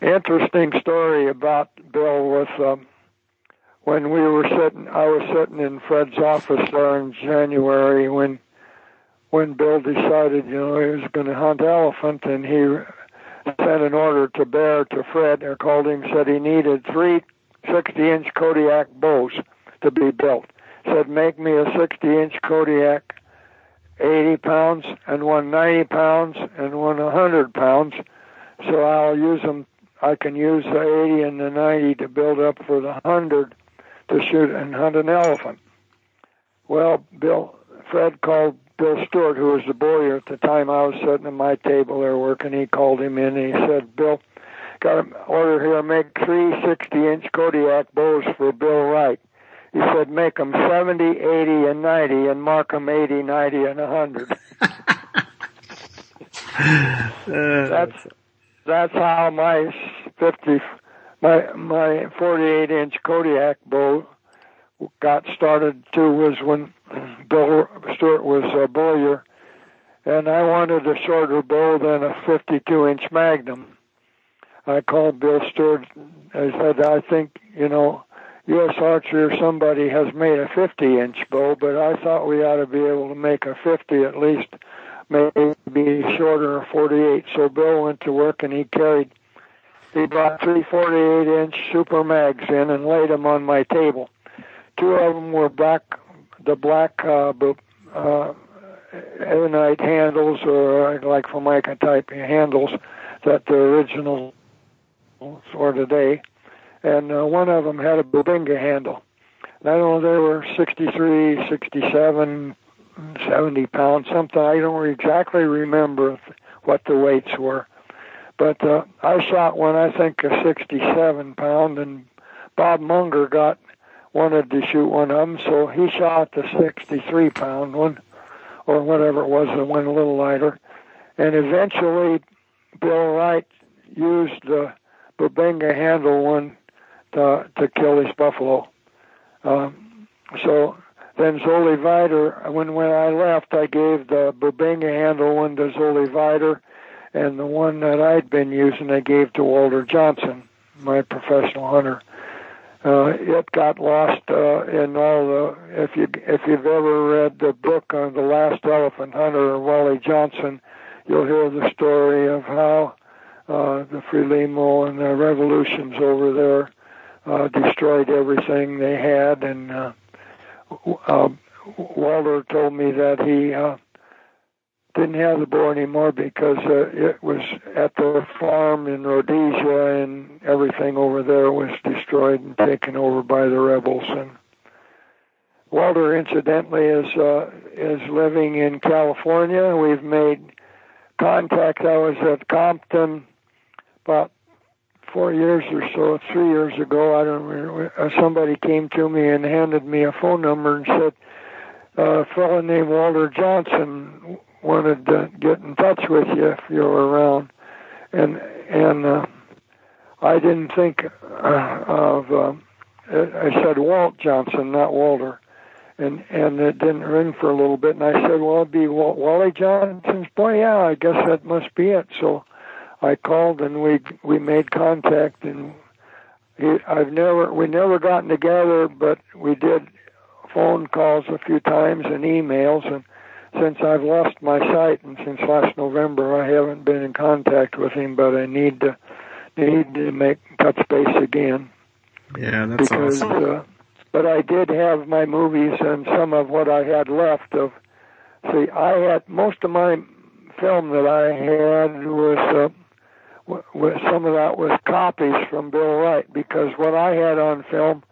Interesting story about Bill was, um, when we were sitting, I was sitting in Fred's office there in January when when Bill decided, you know, he was going to hunt elephant, and he sent an order to Bear to Fred, or called him, said he needed three 60-inch Kodiak bows to be built. Said, make me a 60-inch Kodiak, 80 pounds, and one 90 pounds, and one 100 pounds. So I'll use them. I can use the 80 and the 90 to build up for the 100 to shoot and hunt an elephant. Well, Bill, Fred called Bill Stewart, who was the bowyer at the time I was sitting at my table there working. He called him in and he said, Bill, got an order here, make three 60-inch Kodiak bows for Bill Wright. He said, make them 70, 80, and 90, and mark them 80, 90, and 100. [laughs] [laughs] that's that's how my 50 my my 48 inch Kodiak bow got started too was when [clears throat] Bill Stewart was a bowyer, and I wanted a shorter bow than a 52 inch Magnum. I called Bill Stewart. I said, I think you know, U.S. Archery or somebody has made a 50 inch bow, but I thought we ought to be able to make a 50 at least, maybe shorter, a 48. So Bill went to work and he carried he brought three 48 inch super mags in and laid them on my table. Two of them were black, the black uh, uh, ebonite handles or like Formica type handles that the original or today, and uh, one of them had a Bubinga handle. And I don't know they were 63, 67, 70 pounds, something. I don't exactly remember what the weights were, but uh, I shot one I think a 67 pound, and Bob Munger got wanted to shoot one of them, so he shot the 63 pound one, or whatever it was, the one a little lighter, and eventually Bill Wright used the Bubinga handle one to kill his buffalo. Um, so then Zoli Vider, when when I left, I gave the Bubinga handle one to Zoli Vider, and the one that I'd been using I gave to Walter Johnson, my professional hunter. Uh, it got lost uh, in all the. If you if you've ever read the book on the last elephant hunter, Wally Johnson, you'll hear the story of how uh, the Frelimo and the revolutions over there uh, destroyed everything they had. And uh, uh, Walter told me that he uh, didn't have the bow anymore because uh, it was at the farm in Rhodesia and everything over there was destroyed and taken over by the rebels. And Walter, incidentally, is uh, is living in California. We've made contact. I was at Compton about four years or so, three years ago, I don't remember, uh, somebody came to me and handed me a phone number and said uh, a fellow named Walter Johnson wanted to get in touch with you if you were around, and and uh, I didn't think uh, of. Uh, I said Walt Johnson, not Walter, and and it didn't ring for a little bit. And I said, "Well, it'd be Wally Johnson's boy." Yeah, I guess that must be it. So I called and we we made contact and he, I've never we never gotten together, but we did phone calls a few times and emails and since I've lost my sight and since last November I haven't been in contact with him, but I need to need to make touch base again. Yeah, that's because, awesome. Uh, but I did have my movies and some of what I had left of. See, I had most of my film that I had was uh, some of that was copies from Bill Wright because what I had on film,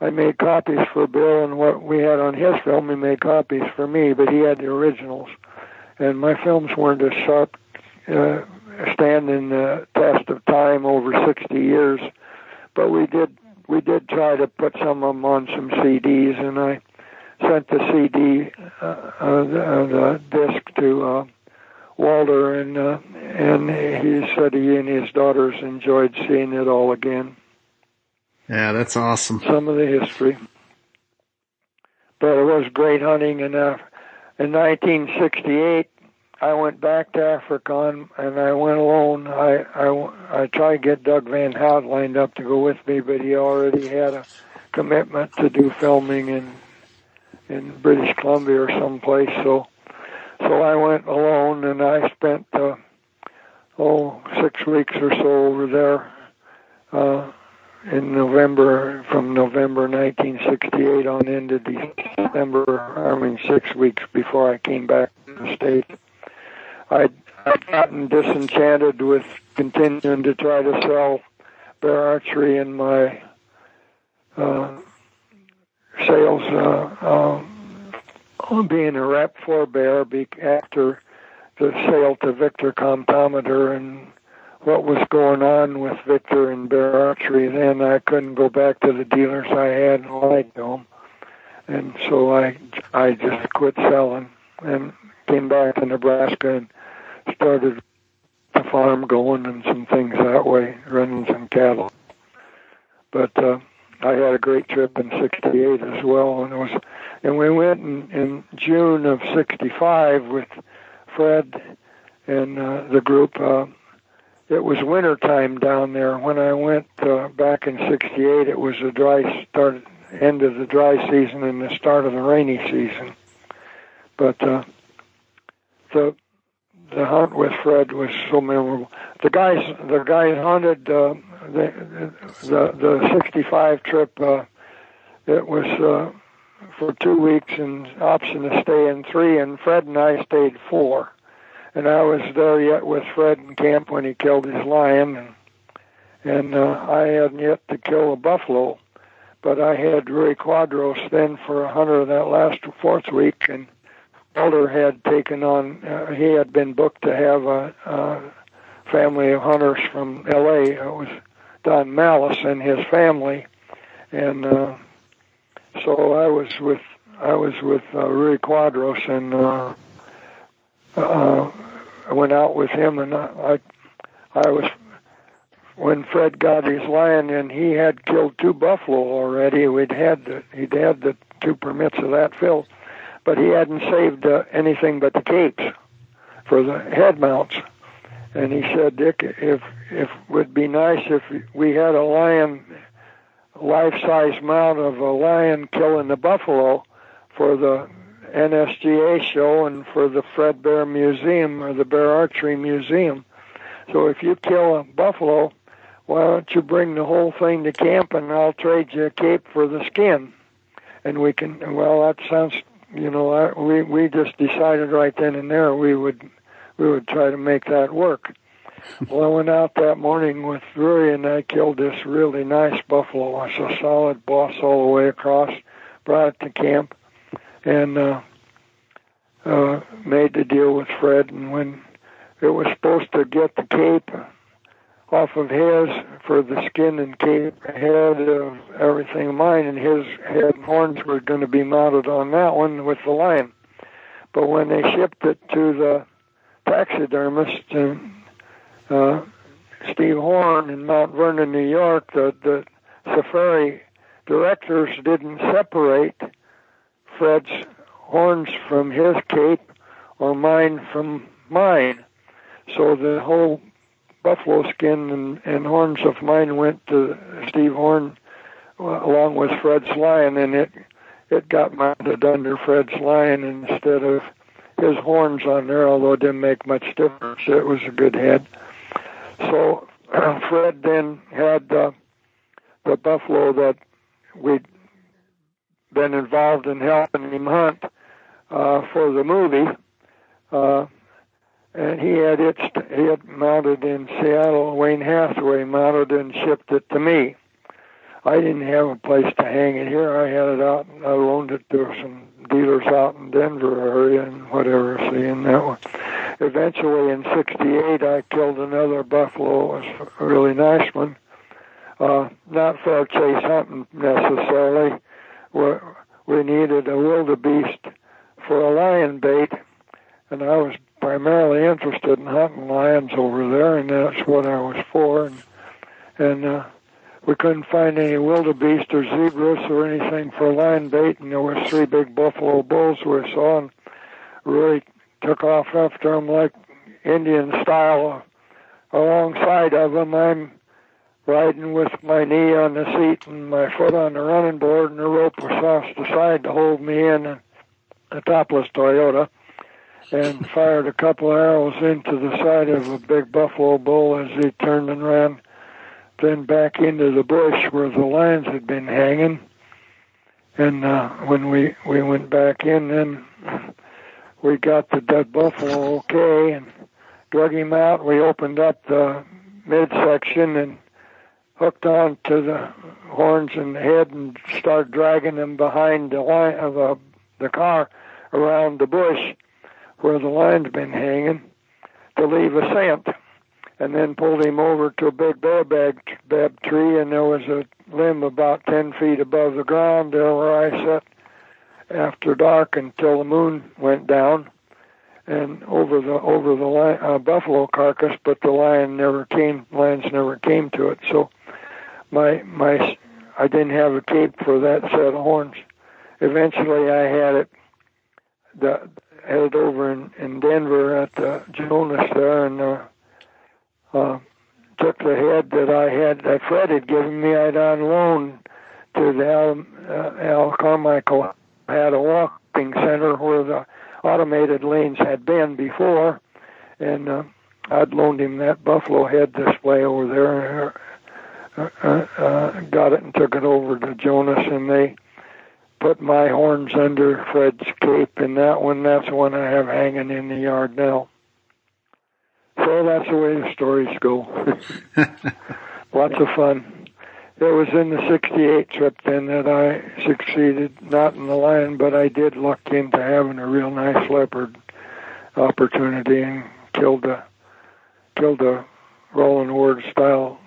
I made copies for Bill, and what we had on his film, he made copies for me, but he had the originals. And my films weren't as sharp, uh, standing the test of time over 60 years, but we did we did try to put some of them on some CDs, and I sent the CD, uh, uh, the, the disc to. Walter, and uh, and he said he and his daughters enjoyed seeing it all again. Yeah, that's awesome. Some of the history, but it was great hunting. And uh, in 1968, I went back to Africa and I went alone. I I I tried to get Doug Van Hout lined up to go with me, but he already had a commitment to do filming in in British Columbia or someplace. So so I went alone and I spent uh, oh six weeks or so over there uh, in November from November 1968 on into December. I mean six weeks before I came back to the states. I'd, I'd gotten disenchanted with continuing to try to sell bear archery in my uh, sales. Uh, um, being a rep for Bear after the sale to Victor Comptometer and what was going on with Victor and Bear Archery. Then I couldn't go back to the dealers I had and to them, and so I I just quit selling and came back to Nebraska and started the farm going and some things that way, running some cattle. But uh, I had a great trip in '68 as well, and it was and we went in, in June of '65 with Fred and uh, the group. Uh, it was winter time down there. When I went uh, back in '68, it was the dry start, end of the dry season and the start of the rainy season. But uh, the the hunt with Fred was so memorable. The guys the guys hunted uh, the the the 65 trip. Uh, it was uh, for two weeks and option to stay in three, and Fred and I stayed four. And I was there yet with Fred in camp when he killed his lion, and and uh, I hadn't yet to kill a buffalo, but I had Ruy Quadros then for a hunter that last fourth week, and Elder had taken on. Uh, he had been booked to have a, a family of hunters from L.A. It was Don Malice and his family, and uh, so I was with I was with uh, Ruy Quadros, and uh, uh, I went out with him, and I I was when Fred got his lion and he had killed two buffalo already. We'd had the, he'd had the two permits of that filled, but he hadn't saved uh, anything but the capes for the head mounts. And he said, Dick, if if would be nice if we had a lion, life-size mount of a lion killing the buffalo for the NSGA show and for the Fred Bear Museum or the Bear Archery Museum. So if you kill a buffalo, why don't you bring the whole thing to camp and I'll trade you a cape for the skin? And we can, well, that sounds, you know, we, we just decided right then and there we would, we would try to make that work. Well, I went out that morning with Ruy and I killed this really nice buffalo. It's a solid boss all the way across, brought it to camp and, uh, uh, made the deal with Fred. And when it was supposed to get the cape, off of his for the skin and cape head of everything mine, and his head and horns were going to be mounted on that one with the lion. But when they shipped it to the taxidermist and uh, Steve Horn in Mount Vernon, New York, the, the safari directors didn't separate Fred's horns from his cape or mine from mine. So the whole buffalo skin and, and horns of mine went to Steve Horn uh, along with Fred's lion, and it it got mounted under Fred's lion instead of his horns on there. Although it didn't make much difference, it was a good head. So [clears throat] Fred then had uh, the buffalo that we'd been involved in helping him hunt uh, for the movie. Uh, and he had it he had mounted in Seattle. Wayne Hathaway mounted and shipped it to me. I didn't have a place to hang it here. I had it out. I loaned it to some dealers out in Denver area and whatever. Seeing that one. Eventually, in '68, I killed another buffalo. A really nice one. Uh, not for chase hunting necessarily. We, we needed a wildebeest for a lion bait, and I was primarily interested in hunting lions over there, and that's what I was for. And, and uh, we couldn't find any wildebeest or zebras or anything for lion bait, and there was three big buffalo bulls we saw, and really took off after them like Indian style alongside of them. I'm riding with my knee on the seat and my foot on the running board, and the rope was off the side to hold me in a topless Toyota and [laughs] fired a couple arrows into the side of a big buffalo bull as he turned and ran, then back into the bush where the lions had been hanging. And uh, when we we went back in, then we got the dead buffalo okay and drug him out. We opened up the midsection and hooked on to the horns and the head and started dragging him behind the line of uh, the car around the bush where the line's been hanging to leave a scent and then pulled him over to a big baobab tree and there was a limb about 10 feet above the ground there where I sat after dark until the moon went down and over the over the lion, uh, buffalo carcass but the lion never came lions never came to it. So my my I didn't have a cape for that set of horns. Eventually I had it the headed over in, in Denver at uh, Jonas there and uh, uh, took the head that I had that Fred had given me. I'd on loan to the Al, uh, Al Carmichael had a walking center where the automated lanes had been before, and uh, I'd loaned him that buffalo head display over there. uh, uh, got it and took it over to Jonas, and they put my horns under Fred's cape, and that one, that's one I have hanging in the yard now. So that's the way the stories go. [laughs] Lots of fun. It was in the 68 trip then that I succeeded, not in the lion, but I did luck into having a real nice leopard opportunity and killed a, killed a Rowland Ward style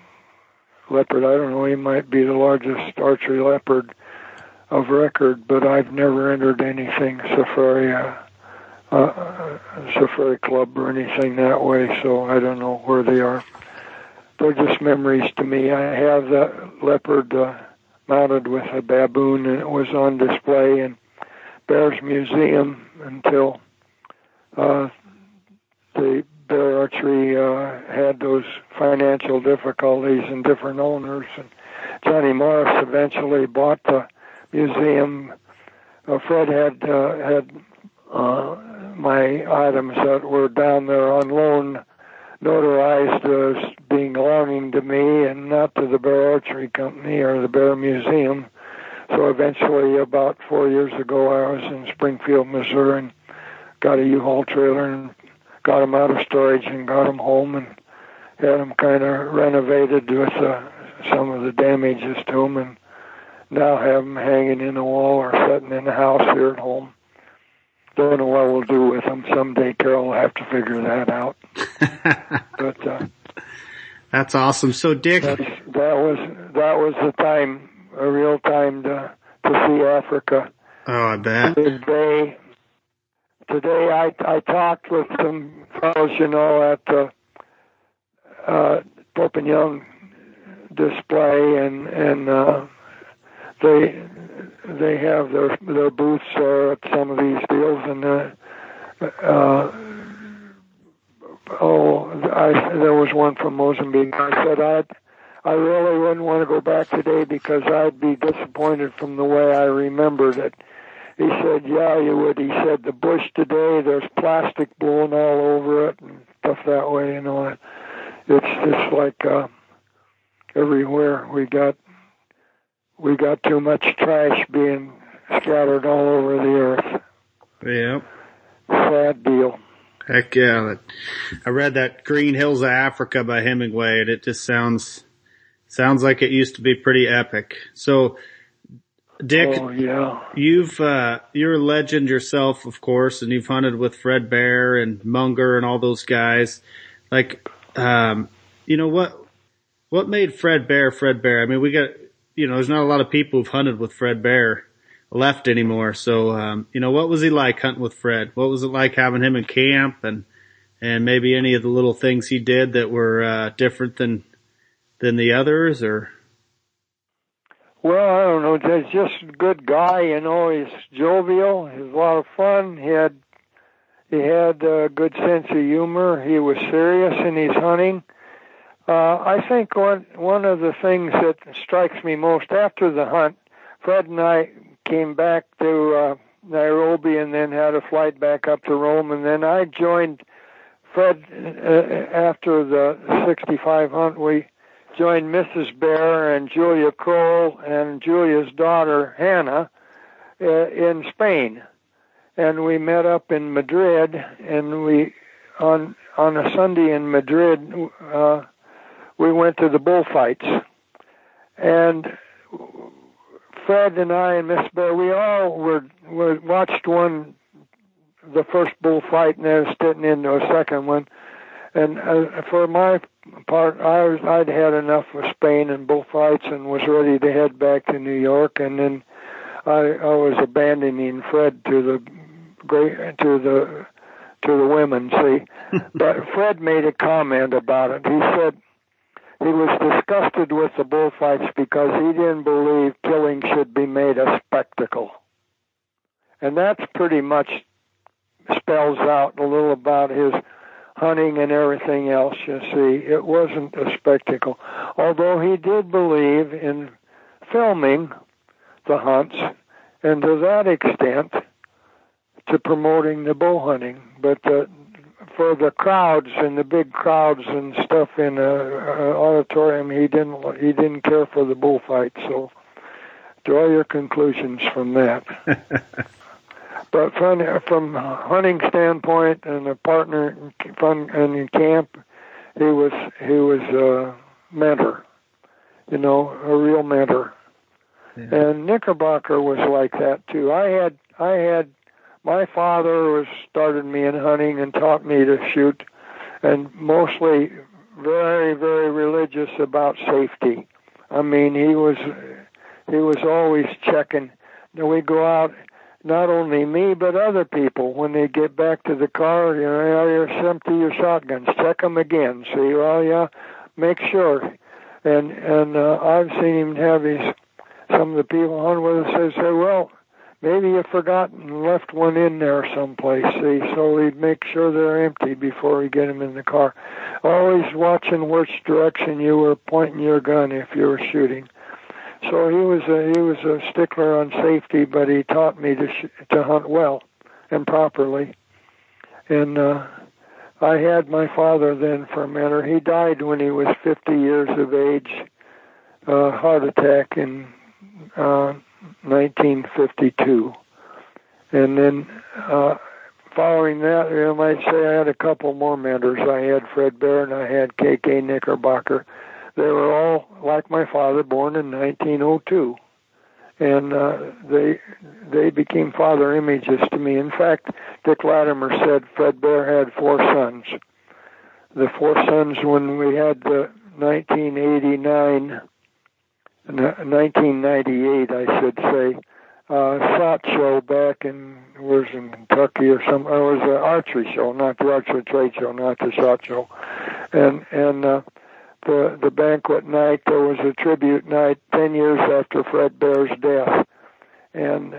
leopard. I don't know, he might be the largest archery leopard of record, but I've never entered anything safari, uh, uh, safari club or anything that way, so I don't know where they are. They're just memories to me. I have that leopard uh, mounted with a baboon, and it was on display in Bears Museum until uh, the Bear Archery uh, had those financial difficulties and different owners, and Johnny Morris eventually bought the museum. Uh, Fred had uh, had uh, my items that were down there on loan notarized as being belonging to me and not to the Bear Archery Company or the Bear Museum. So eventually, about four years ago, I was in Springfield, Missouri, and got a U-Haul trailer and got them out of storage and got them home and had them kind of renovated with uh, some of the damages to them and now have them hanging in the wall or sitting in the house here at home. Don't know what we'll do with them. Someday Carol will have to figure that out. [laughs] but uh, that's awesome. So Dick, that was that was the time, a real time to to see Africa. Oh, I bet. Today, today I I talked with some fellows, you know, at the uh, Pope and Young display, and and uh, they they have their their booths uh, at some of these deals, and uh, uh, oh, I there was one from Mozambique. I said I I really wouldn't want to go back today because I'd be disappointed from the way I remembered it. He said, "Yeah, you would." He said, "The bush today, there's plastic blowing all over it and stuff that way. You know, it's just like uh, everywhere we got we got too much trash being scattered all over the earth. Yep. Sad deal. Heck yeah. I read that Green Hills of Africa by Hemingway and it just sounds, sounds like it used to be pretty epic. So, Dick, oh, yeah. you've, uh, you're a legend yourself, of course, and you've hunted with Fred Bear and Munger and all those guys. Like, um, you know, what, what made Fred Bear Fred Bear? I mean, we got, you know, there's not a lot of people who've hunted with Fred Bear left anymore. So, um, you know, what was he like hunting with Fred? What was it like having him in camp and, and maybe any of the little things he did that were, uh, different than, than the others or? Well, I don't know. He's just a good guy, you know. He's jovial. He's a lot of fun. He had, he had a good sense of humor. He was serious in his hunting. Uh, I think one one of the things that strikes me most after the hunt, Fred and I came back to uh, Nairobi and then had a flight back up to Rome, and then I joined Fred uh, after the 65 hunt. We joined Mrs. Bear and Julia Cole and Julia's daughter Hannah uh, in Spain, and we met up in Madrid, and we on on a Sunday in Madrid. Uh, we went to the bullfights. And Fred and I and Miss Bear, we all were, were watched one, the first bullfight, and then sitting into a second one. And uh, for my part, I was, I'd had enough of Spain and bullfights and was ready to head back to New York. And then I, I was abandoning Fred to the great to the to the women. See, [laughs] but Fred made a comment about it. He said he was disgusted with the bullfights because he didn't believe killing should be made a spectacle. And that's pretty much spells out a little about his hunting and everything else, you see. It wasn't a spectacle. Although he did believe in filming the hunts, and to that extent, to promoting the bow hunting. But uh, for the crowds and the big crowds and stuff in a, a auditorium. He didn't he didn't care for the bullfight. So draw your conclusions from that. [laughs] but from from a hunting standpoint and a partner and fun and in camp, he was he was a mentor. You know, a real mentor. Yeah. And Knickerbocker was like that too. I had I had my father was started me in hunting and taught me to shoot, and mostly very very religious about safety. I mean, he was he was always checking. Now we go out, not only me but other people when they get back to the car. You know, you're empty your shotguns. Check them again. See, well, yeah, make sure. And and uh, I've seen him have his some of the people on with us say, say, well, maybe you forgot and left one in there someplace. See, so he'd make sure they're empty before we get them in the car. Always watching which direction you were pointing your gun if you were shooting. So he was a he was a stickler on safety, but he taught me to sh- to hunt well and properly. And uh, I had my father then for a mentor. He died when he was 50 years of age, uh, heart attack in uh, 1952. And then uh, following that, you might say I had a couple more mentors. I had Fred Bear and I had K.K. Knickerbocker. They were all like my father, born in 1902, and uh, they they became father images to me. In fact, Dick Lattimer said Fred Bear had four sons. The four sons when we had the 1989 1998, I should say, uh, shot show back in was in Kentucky or some. It was an archery show, not the archery trade show, not the shot show, and and uh, the the banquet night there was a tribute night ten years after Fred Bear's death, and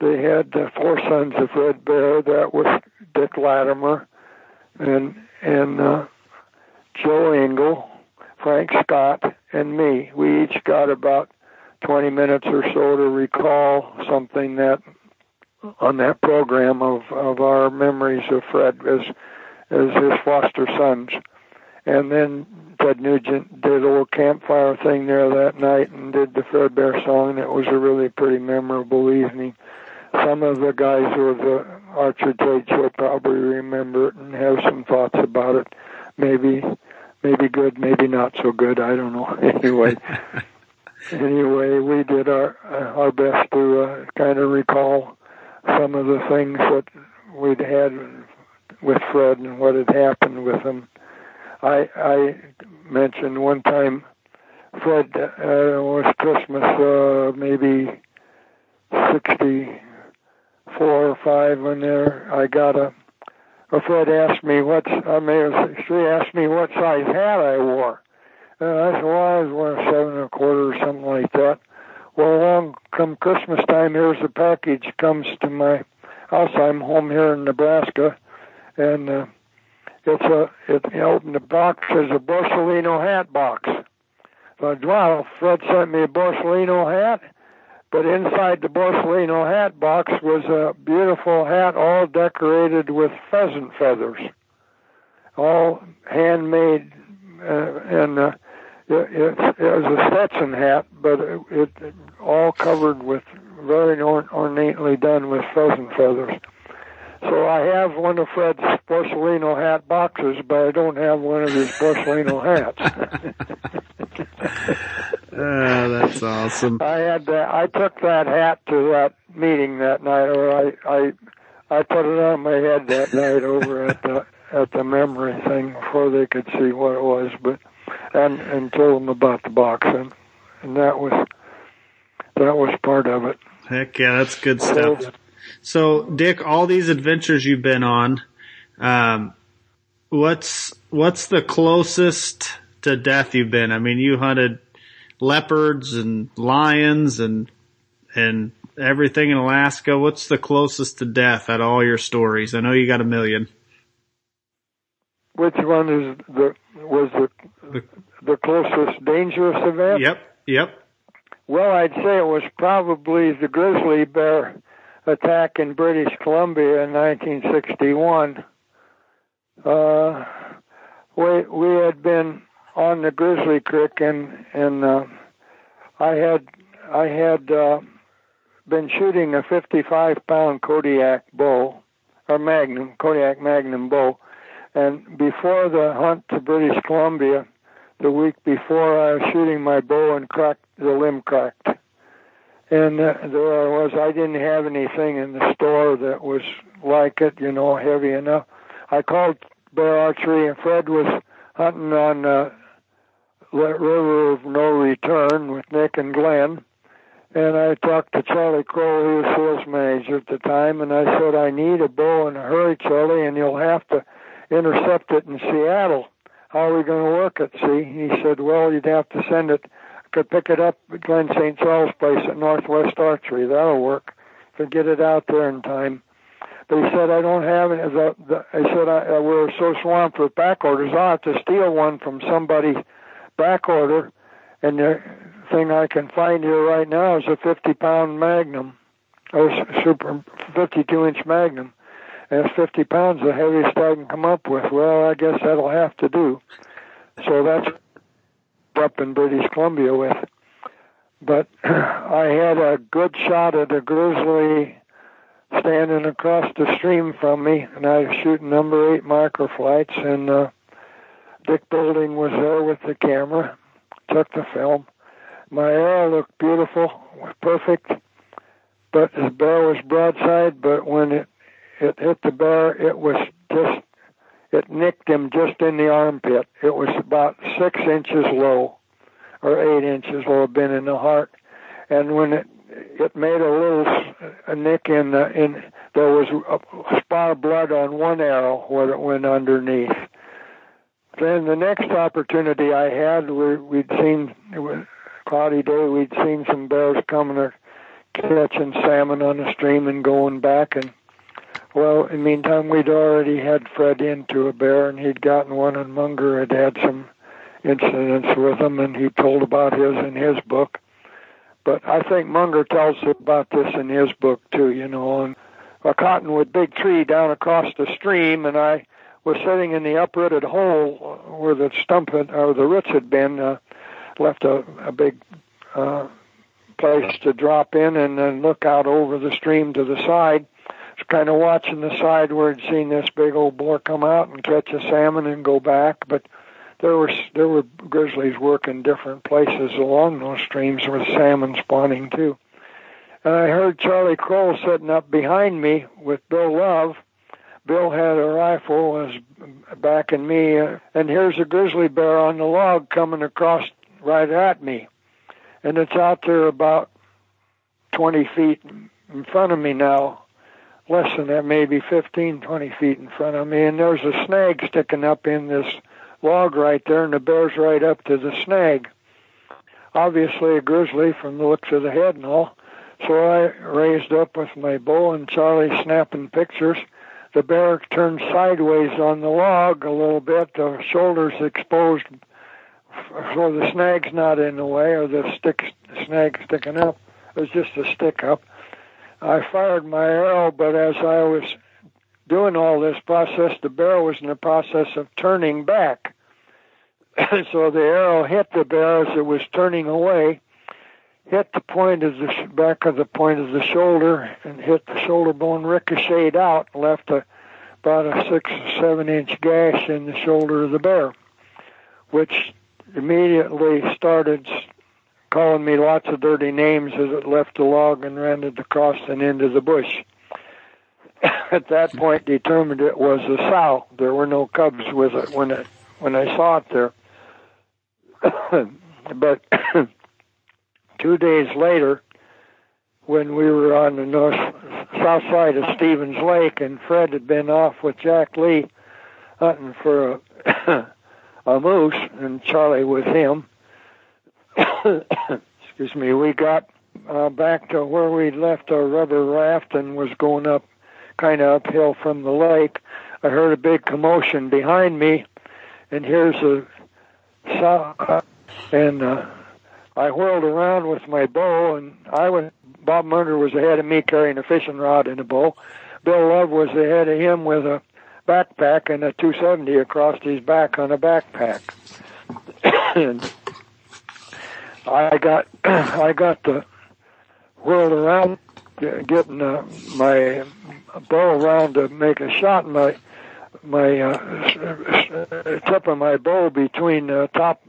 they had uh, four sons of Fred Bear. That was Dick Lattimer, and and uh, Joe Engel, Frank Scott, and me. We each got about 20 minutes or so to recall something that on that program of, of our memories of Fred as as his foster sons. And then Ted Nugent did a little campfire thing there that night and did the Fred Bear song. It was a really pretty memorable evening. Some of the guys who were the Archer Trade Show probably remember it and have some thoughts about it. Maybe maybe good, maybe not so good. I don't know. [laughs] anyway, [laughs] anyway, we did our uh, our best to uh, kind of recall some of the things that we'd had with Fred and what had happened with him. I I mentioned one time Fred uh, was Christmas uh, maybe sixty four or five when there I got a or Fred asked me what I mean, she asked me what size hat I wore. And I said, well, I was wearing seven and a quarter or something like that. Well, along come Christmas time, here's a package comes to my house. I'm home here in Nebraska, and uh, it's a it you open the box is a Borsalino hat box. So I wow, Fred sent me a Borsalino hat but inside the Borsalino hat box was a beautiful hat all decorated with pheasant feathers, all handmade, uh, and uh, it, it, it was a Stetson hat, but it, it all covered with very or- ornately done with pheasant feathers. So I have one of Fred's Borsalino hat boxes, but I don't have one of his Borsalino hats. [laughs] [laughs] Oh, that's awesome. I had that. I took that hat to that meeting that night, or I I I put it on my head that night over at the at the memory thing before they could see what it was, but and and told them about the box, and and that was that was part of it. Heck yeah, that's good stuff. So, so Dick, all these adventures you've been on, um, what's what's the closest to death you've been? I mean, you hunted leopards and lions and and everything in Alaska. What's the closest to death at all your stories? I know you got a million. Which one is the was the the, the closest dangerous event? Yep, yep. Well, I'd say it was probably the grizzly bear attack in British Columbia in 1961. uh, we we had been on the Grizzly Creek and and uh, I had I had uh, been shooting a 55 pound Kodiak bow or Magnum Kodiak Magnum bow, and before the hunt to British Columbia, the week before I was shooting my bow and cracked the limb cracked. And uh, there I was. I didn't have anything in the store that was like it, you know, heavy enough. I called Bear Archery, and Fred was hunting on uh, River of No Return with Nick and Glenn. And I talked to Charlie Kroll, who was sales manager at the time, and I said, I need a bow in a hurry, Charlie, and you'll have to intercept it in Seattle. How are we going to work it? See, he said, well, you'd have to send it. I could pick it up at Glenn St. Charles Place at Northwest Archery. That'll work. Could get it out there in time. But he said, I don't have it. I said, I, uh, we're so swamped with back orders, I'll have to steal one from somebody back order. And the thing I can find here right now is a 50 pound Magnum, or super 52 inch Magnum. And it's 50 pounds, the heaviest I can come up with. Well, I guess that'll have to do. So that's up in British Columbia with. But [clears throat] I had a good shot at a grizzly standing across the stream from me, and I was shooting number eight microflights, and uh, Dick Bolding was there with the camera, took the film. My arrow looked beautiful, was perfect, but the bear was broadside. But when it it hit the bear, it was just it nicked him just in the armpit. It was about six inches low, or eight inches low, been in the heart. And when it it made a little a nick in the in there was a spot of blood on one arrow where it went underneath. Then the next opportunity I had, we, we'd seen it was a cloudy day. We'd seen some bears coming or catching salmon on the stream and going back. And well, in the meantime, we'd already had Fred into a bear, and he'd gotten one, and Munger had had some incidents with him, and he told about his in his book. But I think Munger tells about this in his book too. You know, on a cottonwood big tree down across the stream, and I was sitting in the uprooted hole where the stump had, or the roots had been. Uh, left a, a big uh, place to drop in and then look out over the stream to the side. Just kind of watching the side where I'd seen this big old boar come out and catch a salmon and go back, but there were there were grizzlies working different places along those streams with salmon spawning too. And I heard Charlie Kroll sitting up behind me with Bill Love. Bill had a rifle, was backing me, and here's a grizzly bear on the log coming across right at me, and it's out there about 20 feet in front of me now, less than that, maybe 15, 20 feet in front of me, and there's a snag sticking up in this log right there, and the bear's right up to the snag. Obviously, a grizzly from the looks of the head and all. So I raised up with my bow, and Charlie snapping pictures. The bear turned sideways on the log a little bit, the shoulders exposed, so the snag's not in the way, or the stick snag sticking up. It was just a stick up. I fired my arrow, but as I was doing all this process, the bear was in the process of turning back. [coughs] so the arrow hit the bear as it was turning away, hit the point of the back of the point of the shoulder, and hit the shoulder bone, ricocheted out, and left a about a six or seven inch gash in the shoulder of the bear, which immediately started calling me lots of dirty names as it left the log and ran across and into the bush. [laughs] At that point, determined it was a sow. There were no cubs with it when it when I saw it there. [coughs] but [coughs] two days later, when we were on the north south side of Stevens Lake, and Fred had been off with Jack Lee hunting for a, [coughs] a moose, and Charlie with him. [coughs] Excuse me. We got uh, back to where we left our rubber raft and was going up, kind of uphill from the lake. I heard a big commotion behind me, and here's a saw, and uh, I whirled around with my bow, and I was Bob Munger was ahead of me carrying a fishing rod and a bow. Bill Love was ahead of him with a backpack and a 270 across his back on a backpack. [coughs] and I got [coughs] I got the whirled around getting uh, my bow around to make a shot my my uh, tip of my bow between the top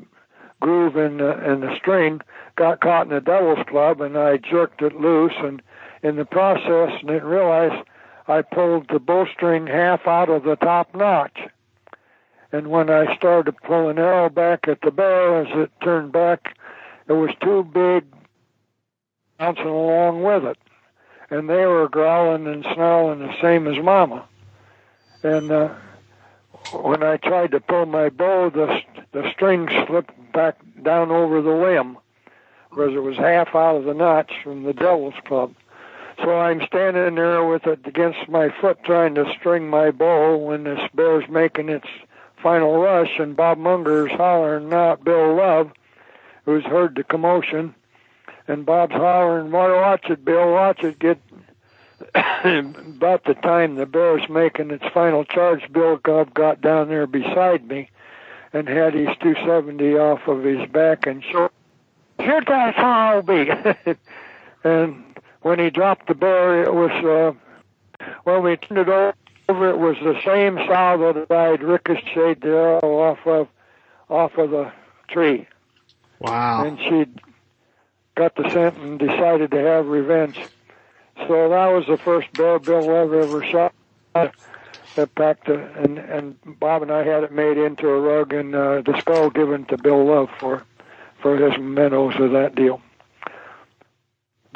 groove and uh, and the string got caught in the devil's club and I jerked it loose and in the process didn't realize I pulled the bowstring half out of the top notch. And when I started to pull an arrow back at the bear as it turned back, it was too big bouncing along with it. And they were growling and snarling the same as Mama. And uh, when I tried to pull my bow, the the string slipped back down over the limb because it was half out of the notch from the devil's club. So I'm standing there with it against my foot trying to string my bow when this bear's making its final rush and Bob Munger's hollering not Bill Love, who's heard the commotion. And Bob's hollering, watch it, Bill, watch it, get [coughs] about the time the bear's making its final charge, Bill Gubb got down there beside me and had his 270 off of his back and that's how I'll be. and when he dropped the bear, it was, uh, when we turned it over, it was the same sow that I'd ricocheted the arrow off of, off of the tree. Wow. And she'd got the scent and decided to have revenge. So that was the first bear Bill Love ever shot. That packed, and and Bob and I had it made into a rug and uh, the skull given to Bill Love for for his mementos of that deal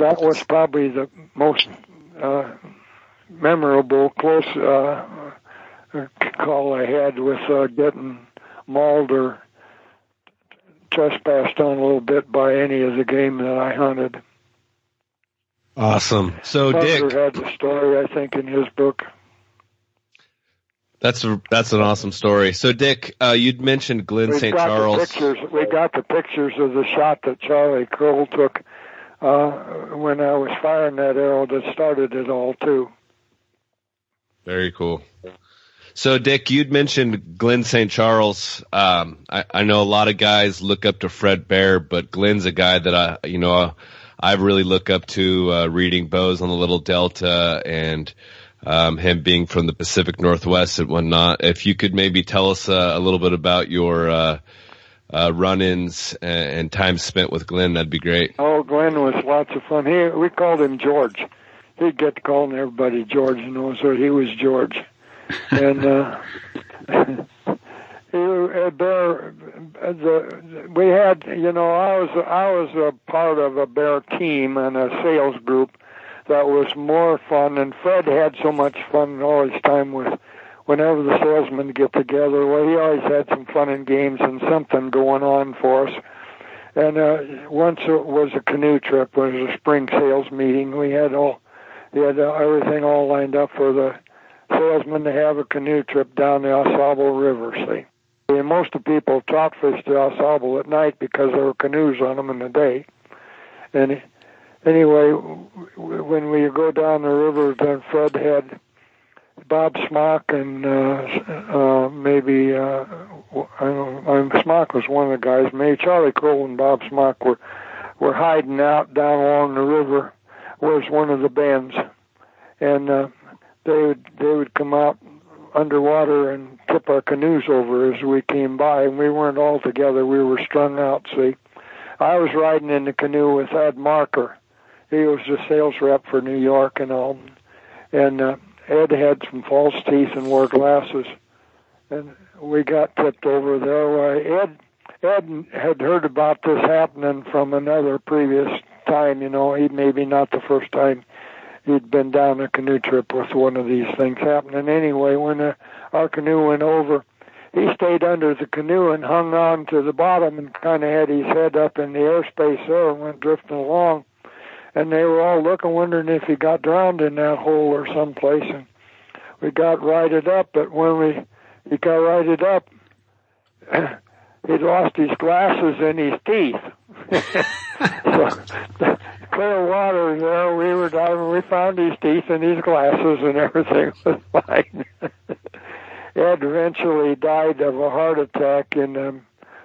that was probably the most uh, memorable close uh, call I had with uh, getting mauled or trespassed on a little bit by any of the game that I hunted. Awesome. So Hunter Dick, had the story, I think, in his book. That's a, that's an awesome story. So Dick, uh, you'd mentioned Glenn We St. got Charles. the pictures. We got the pictures of the shot that Charlie Kroll took uh, when I was firing that arrow that started it all too. Very cool. So, Dick, you'd mentioned Glenn St. Charles. Um, I, I know a lot of guys look up to Fred Bear, but Glenn's a guy that I, you know, I really look up to, uh, reading bows on the Little Delta and, um, him being from the Pacific Northwest and whatnot. If you could maybe tell us uh, a little bit about your, uh, uh, run-ins and, and time spent with Glenn, that'd be great. Oh, Glenn was lots of fun. He we called him George. He'd get to calling everybody George, you know, so he was George. [laughs] And uh he uh, bear the we had you know I was I was a part of a bear team and a sales group that was more fun and Fred had so much fun all his time with whenever the salesmen get together well he always had some fun and games and something going on for us. And uh once it was a canoe trip it was a spring sales meeting we had all we had uh, everything all lined up for the salesmen to have a canoe trip down the Ausable River see. And most of the people trout fished the Ausable at night because there were canoes on them in the day. And anyway when we go down the river then Fred had Bob Smock and uh, uh, maybe uh, I don't know, Smock was one of the guys. Maybe Charlie Cole and Bob Smock were were hiding out down along the river. Was one of the bends, and uh, they would they would come out underwater and tip our canoes over as we came by, and we weren't all together. We were strung out. See, I was riding in the canoe with Ed Marker. He was the sales rep for New York and all, and. Uh, Ed had some false teeth and wore glasses, and we got tipped over there. Ed Ed had heard about this happening from another previous time. You know, he maybe not the first time he'd been down a canoe trip with one of these things happening. Anyway, when uh, our canoe went over, he stayed under the canoe and hung on to the bottom and kind of had his head up in the airspace there and went drifting along and they were all looking, wondering if he got drowned in that hole or someplace. And we got righted up, but when we he got righted up, [clears throat] he'd lost his glasses and his teeth. [laughs] so clear water there. We were diving. We found his teeth and his glasses, and everything [laughs] was fine. Ed eventually died of a heart attack in a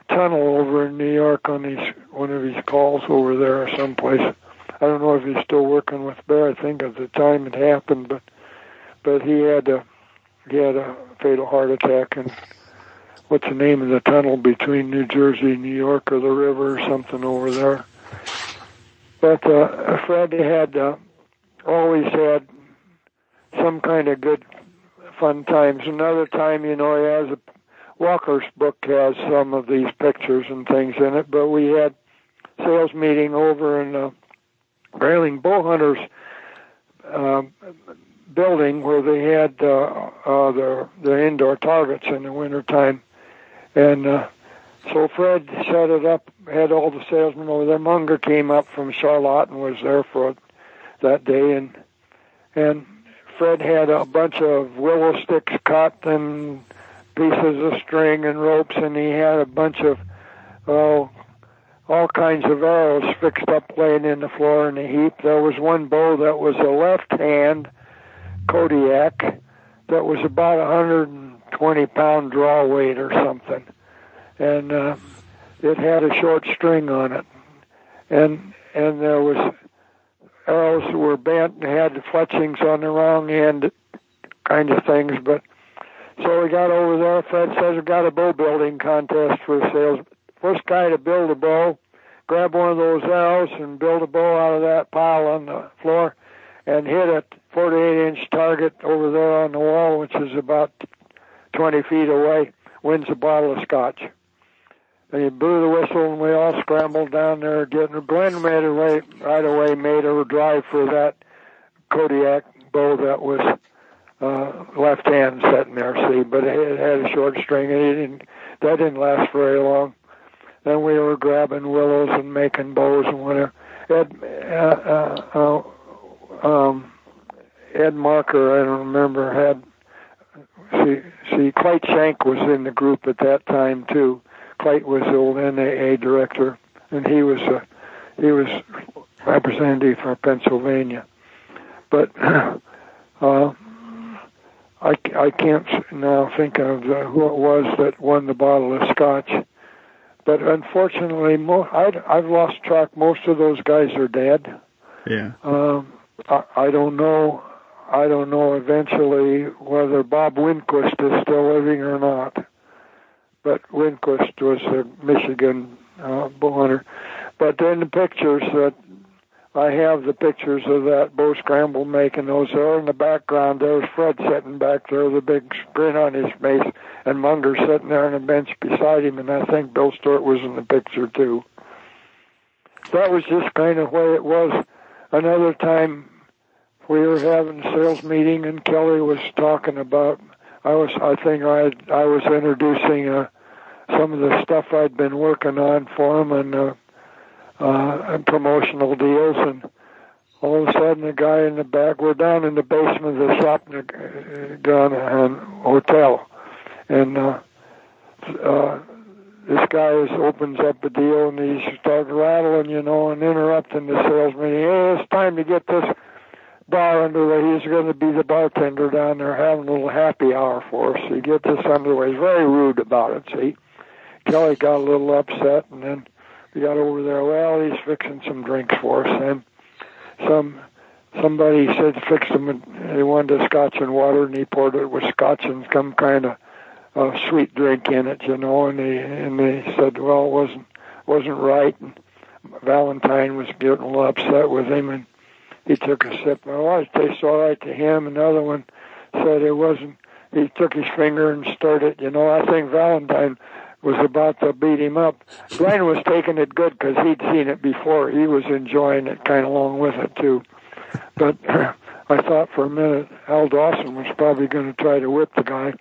tunnel over in New York on his one of his calls over there or someplace. I don't know if he's still working with Bear. I think at the time it happened, but but he had a he had a fatal heart attack and what's the name of the tunnel between New Jersey and New York or the river or something over there. But uh, Fred had uh, always had some kind of good fun times. Another time, you know, he has a Walker's book has some of these pictures and things in it, but we had sales meeting over in uh, Grayling Bowhunters uh, building where they had uh, uh, their their indoor targets in the wintertime. And uh, so Fred set it up, had all the salesmen over there. Munger came up from Charlotte and was there for that day, and and Fred had a bunch of willow sticks cut and pieces of string and ropes, and he had a bunch of oh all kinds of arrows fixed up laying in the floor in a heap. There was one bow that was a left hand Kodiak that was about 120 pound draw weight or something, and uh, it had a short string on it, and and there was arrows that were bent and had the fletchings on the wrong end, kind of things. But so we got over there. Fred says we got a bow building contest for sales. First guy to build a bow, grab one of those arrows and build a bow out of that pile on the floor, and hit a 48 inch target over there on the wall, which is about 20 feet away. Wins a bottle of scotch. And he blew the whistle, and we all scrambled down there. Getting Glenn made a right, right away made a drive for that Kodiak bow that was uh, left hand sitting there. See, but it had a short string, and it didn't. That didn't last very long. Then we were grabbing willows and making bows and whatever. Ed, uh, uh, uh, um, Ed Marker, I don't remember, had see see Clyde Shank was in the group at that time too. Clyde was the old NAA director, and he was uh, he was representative for Pennsylvania. But [clears throat] uh, I, I can't now think of uh, who it was that won the bottle of scotch. But unfortunately, mo- I, I've lost track. Most of those guys are dead. Yeah. Um, I, I don't know. I don't know eventually whether Bob Windquist is still living or not. But Windquist was a Michigan uh, bow hunter. But in the pictures that I have the pictures of that bow scramble making those there in the background. There's Fred sitting back there with a big grin on his face, and Munger sitting there on a bench beside him, and I think Bill Stewart was in the picture too. That was just kind of where it was. Another time we were having a sales meeting, and Kelly was talking about. I was, I think, I I was introducing uh, some of the stuff I'd been working on for him, and. Uh, uh, and promotional deals, and all of a sudden, the guy in the back, we're down in the basement of the shop in the Gun Hotel, and uh, uh, this guy is, opens up a deal and he starts rattling, you know, and interrupting the salesman. Hey, it's time to get this bar underway. He's going to be the bartender down there having a little happy hour for us. He gets this underway. He's very rude about it, see. Kelly got a little upset and then we got over there. Well, he's fixing some drinks for us, and some somebody said fix them. They wanted a scotch and water, and he poured it with scotch and some kind of uh, sweet drink in it, you know. And they and they said, well, it wasn't wasn't right. And Valentine was getting a little upset with him, and he took a sip. Well, it tastes all right to him. Another one said it wasn't. He took his finger and stirred it. You know, I think Valentine was about to beat him up. Glenn was taking it good because he'd seen it before. He was enjoying it kind of along with it too. But [clears throat] I thought for a minute Al Dawson was probably going to try to whip the guy,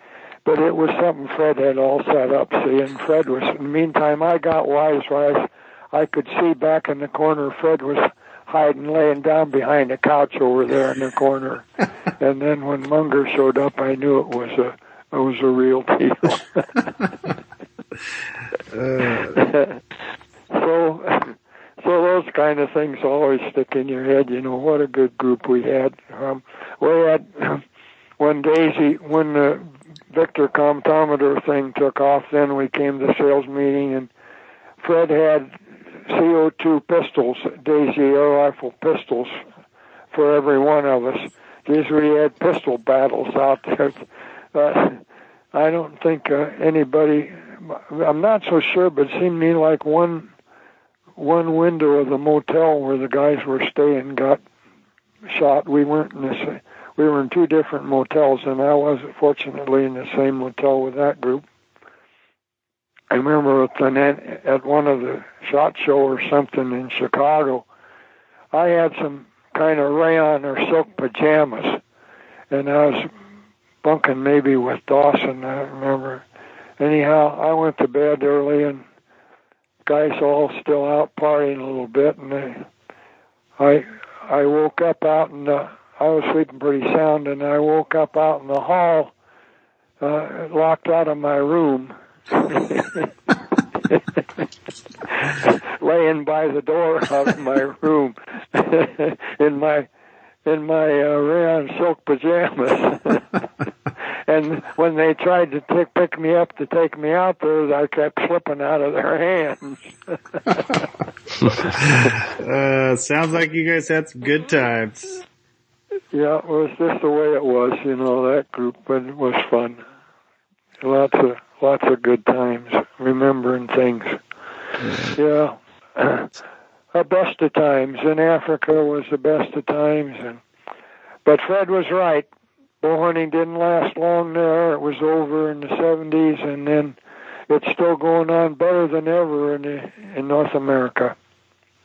but it was something Fred had all set up. See, and Fred was. In the meantime, I got wise. Wise. I could see back in the corner. Fred was hiding, laying down behind a couch over there in the corner. [laughs] and then when Munger showed up, I knew it was a it was a real deal. [laughs] so, so those kind of things always stick in your head. You know what a good group we had. Um, we had [clears throat] when Daisy, when the Victor comptometer thing took off, then we came to sales meeting, and Fred had CO2 pistols, Daisy air rifle pistols, for every one of us. Geez, we had pistol battles out there. [laughs] Uh, I don't think uh, anybody. I'm not so sure, but it seemed to me like one one window of the motel where the guys were staying got shot. We weren't in the we were in two different motels, and I was fortunately in the same motel with that group. I remember at, the, at one of the shot show or something in Chicago, I had some kind of rayon or silk pajamas, and I was bunking maybe with Dawson. I remember. Anyhow, I went to bed early, and guys all still out partying a little bit, and they, I I woke up out in the I was sleeping pretty sound, and I woke up out in the hall, uh, locked out of my room, [laughs] laying by the door of my room, [laughs] in my in my uh, rayon silk pajamas. [laughs] and when they tried to t- pick me up to take me out there, I kept slipping out of their hands. [laughs] uh, sounds like you guys had some good times. Yeah, it was just the way it was, you know, that group, but it was fun. Lots of lots of good times, remembering things. Yeah. [clears throat] Our best of times in Africa was the best of times and but Fred was right. Bow hunting didn't last long there. It was over in the 70s and then it's still going on better than ever in the, in North America.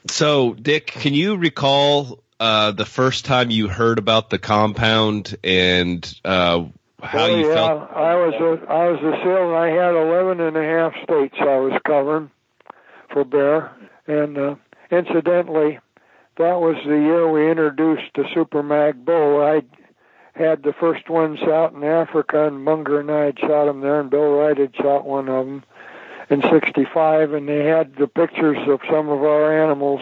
So, Dick, can you recall uh, the first time you heard about the compound and uh, how oh, you yeah. felt? I was a I was a salesman. I had eleven and a half states I was covering for bear, and uh, incidentally, that was the year we introduced the Super Mag bow. I had the first ones out in Africa, and Munger and I had shot them there, and Bill Wright had shot one of them in '65, and they had the pictures of some of our animals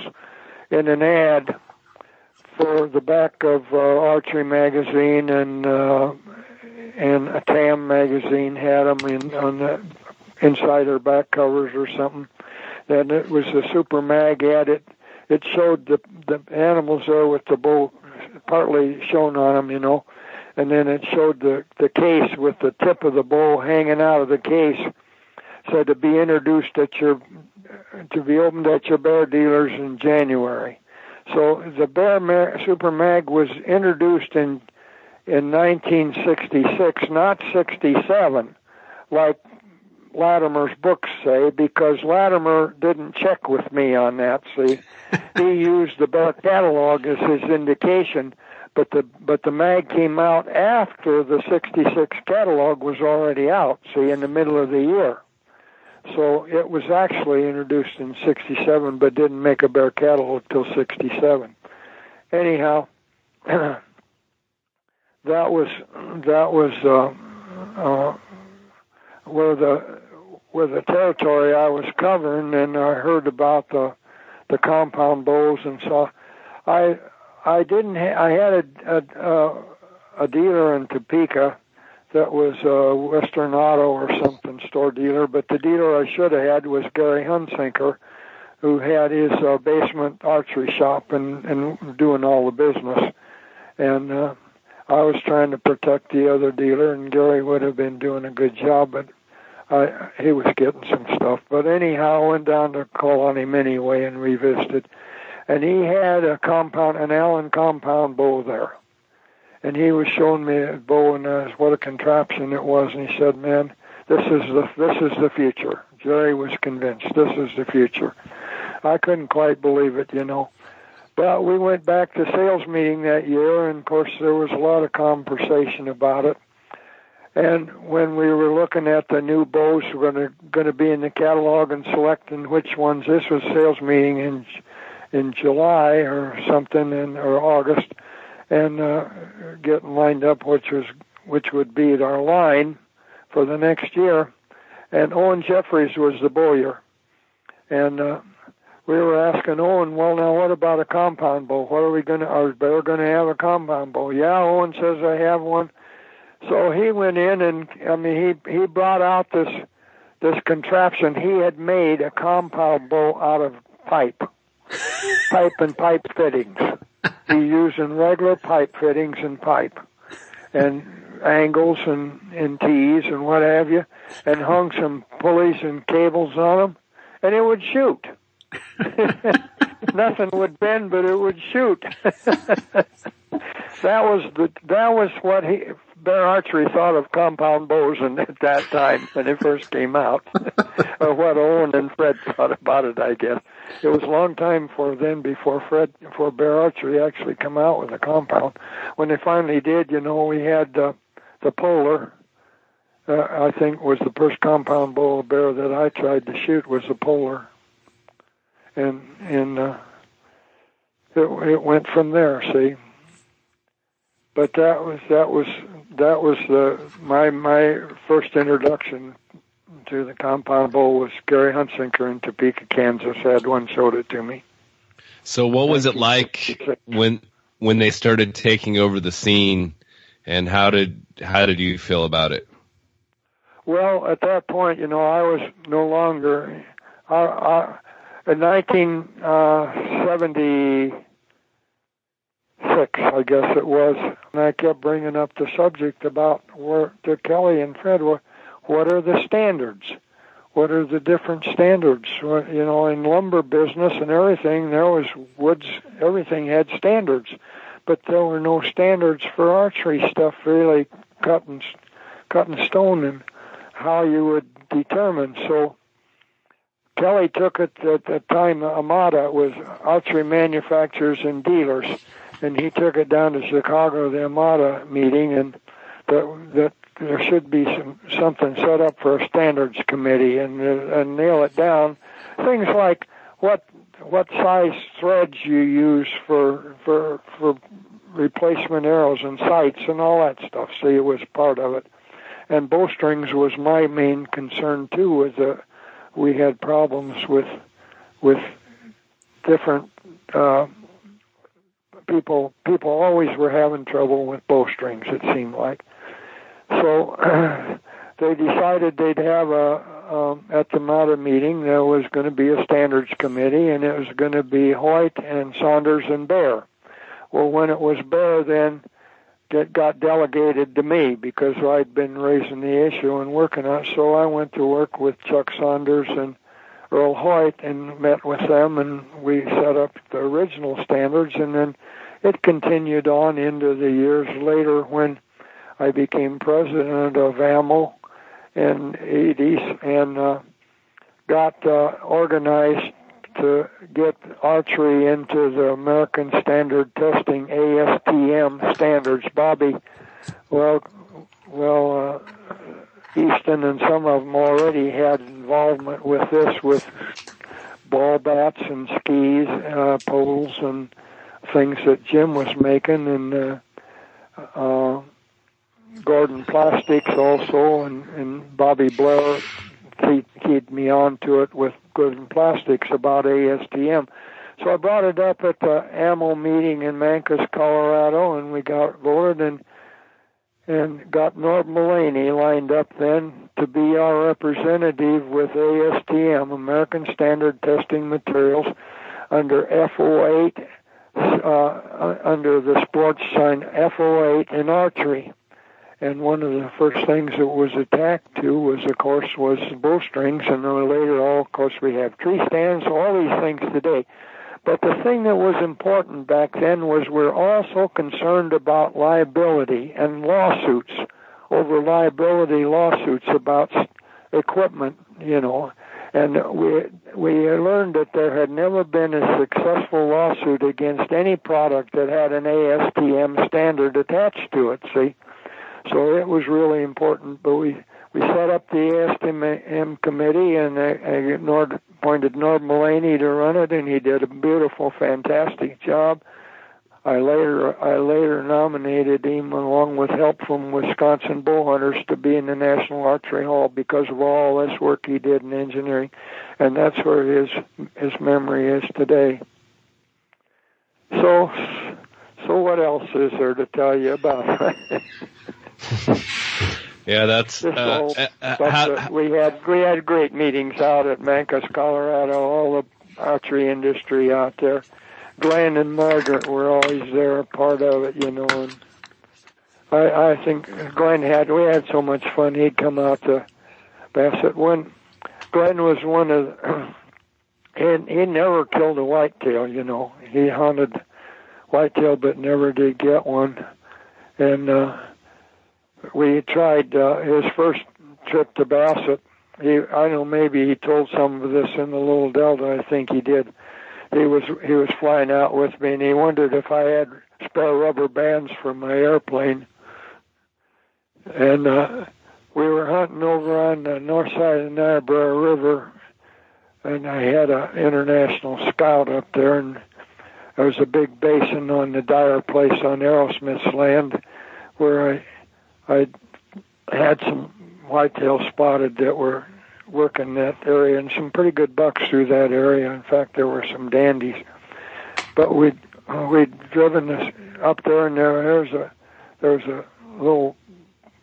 in an ad for the back of uh, Archery magazine and uh, and a TAM magazine had them in on the inside their back covers or something. And it was a super mag ad. It it showed the the animals there with the bow partly shown on them, you know, and then it showed the the case with the tip of the bow hanging out of the case. So to be introduced at your to be opened at your bear dealers in January. So the Bear Mar- Super Mag was introduced in in 1966, not 67, like Lattimer's books say, because Lattimer didn't check with me on that. See, [laughs] he used the Bear catalog as his indication, but the but the mag came out after the 66 catalog was already out. See, in the middle of the year. So it was actually introduced in 67, but didn't make a bear catalog till 67. Anyhow, [clears throat] that was that was uh, uh, where the where the territory I was covering, and I heard about the the compound bows, and so I I didn't ha- I had a a, a dealer in Topeka that was a Western Auto or something store dealer, but the dealer I should have had was Gary Hunsinker, who had his uh, basement archery shop and and doing all the business, and uh, I was trying to protect the other dealer, and Gary would have been doing a good job, but I he was getting some stuff. But anyhow, I went down to call on him anyway and revisited, and he had a compound, an Allen compound bow there and he was showing me a bow and uh, what a contraption it was, and he said, "Man, this is the this is the future." Jerry was convinced this is the future. I couldn't quite believe it, you know. But we went back to sales meeting that year, and of course there was a lot of conversation about it. And when we were looking at the new bows were going to going to be in the catalog and selecting which ones, this was sales meeting in in July or something, in or August and uh, getting lined up, which was which would be our line for the next year. And Owen Jeffries was the bowyer, and uh, we were asking Owen, well, now what about a compound bow? What are we going to? Are we going to have a compound bow? Yeah, Owen says I have one. So he went in and I mean he he brought out this this contraption he had made a compound bow out of pipe, pipe and pipe fittings. He using regular pipe fittings and pipe, and angles and and tees and what have you, and hung some pulleys and cables on them, and it would shoot. [laughs] Nothing would bend, but it would shoot. [laughs] that was the that was what he Bear Archery thought of compound bows and [laughs] at that time when it first came out, [laughs] or what Owen and Fred thought about it. I guess it was a long time for then before Fred before Bear Archery actually come out with a compound. When they finally did, you know, we had uh, the Polar. Uh, I think was the first compound bow bear that I tried to shoot was the Polar, and and uh, it, it went from there. See, but that was that was that was the my my first introduction to the compound bow was Gary Hunsicker in Topeka, Kansas. Had one showed it to me. So what was it like when when they started taking over the scene, and how did how did you feel about it? Well, at that point, you know, I was no longer. I, I, in 1970 six, I guess it was. And I kept bringing up the subject about where to Kelly and Fred, what, what are the standards? What are the different standards? You know, in lumber business and everything, there was woods. Everything had standards, but there were no standards for archery stuff. Really, cutting, and cut and stone and how you would determine. So Kelly took it at the time. AMADA was archery manufacturers and dealers and he took it down to Chicago, the AMADA meeting, and that that there should be some something set up for a standards committee and and nail it down. Things like what what size threads you use for for for replacement arrows and sights and all that stuff. See, it was part of it. And bowstrings was my main concern too. Was that we had problems with with different uh, people people always were having trouble with bowstrings. It seemed like. So [clears throat] they decided they'd have a um, at the AMADA meeting. There was going to be a standards committee, and it was going to be Hoyt and Saunders and Bear. Well, when it was Bear, then it got delegated to me because I'd been raising the issue and working on it. So I went to work with Chuck Saunders and Earl Hoyt and met with them, and we set up the original standards, and then it continued on into the years later when I became president of AMO in the 80s and uh, got uh, organized to get archery into the American Standard Testing ASTM standards. Bobby, well, well, uh, Easton and some of them already had involvement with this, with ball bats and skis, uh, poles, and things that Jim was making, and uh, uh, Gordon Plastics also, and, and Bobby Blair keyed, keyed me on to it with Gordon Plastics about ASTM. So I brought it up at the AMO meeting in Mancos, Colorado, and we got voted and and got Norb Mullaney lined up then to be our representative with ASTM, American Standard Testing Materials, under F08 uh, under the sports sign F08 in archery. And one of the first things that was attacked to was, of course, was bowstrings, and then later, all, of course, we have tree stands, all these things today. But the thing that was important back then was we're also concerned about liability and lawsuits over liability lawsuits about equipment, you know. And we we learned that there had never been a successful lawsuit against any product that had an ASTM standard attached to it. See, so it was really important. But we we set up the ASTM committee, and I, I Norb, appointed Norb Mullaney to run it, and he did a beautiful, fantastic job. I later I later nominated him along with help from Wisconsin Bowhunters to be in the National Archery Hall because of all this work he did in engineering, and that's where his his memory is today. So, so what else is there to tell you about? [laughs] yeah, that's uh, uh, uh, but how- we had we had great meetings out at Mancos, Colorado. All the archery industry out there. Glenn and Margaret were always there, a part of it, you know. And I I think Glenn had we had so much fun. He'd come out to Bassett when Glenn was one of. [clears throat] And he never killed a whitetail, you know. He hunted whitetail, but never did get one. And uh, we tried uh, his first trip to Bassett. He, I know maybe he told some of this in the Little Delta. I think he did. He was he was flying out with me, and he wondered if I had spare rubber bands for my airplane. And uh, we were hunting over on the north side of the Niobrara River, and I had an international scout up there, and there was a big basin on the Dyer place on Aerosmith's land, where I I had some whitetail spotted that were working that area, and some pretty good bucks through that area. In fact, there were some dandies. But we'd uh, we'd driven this up there, and there there's a there's a little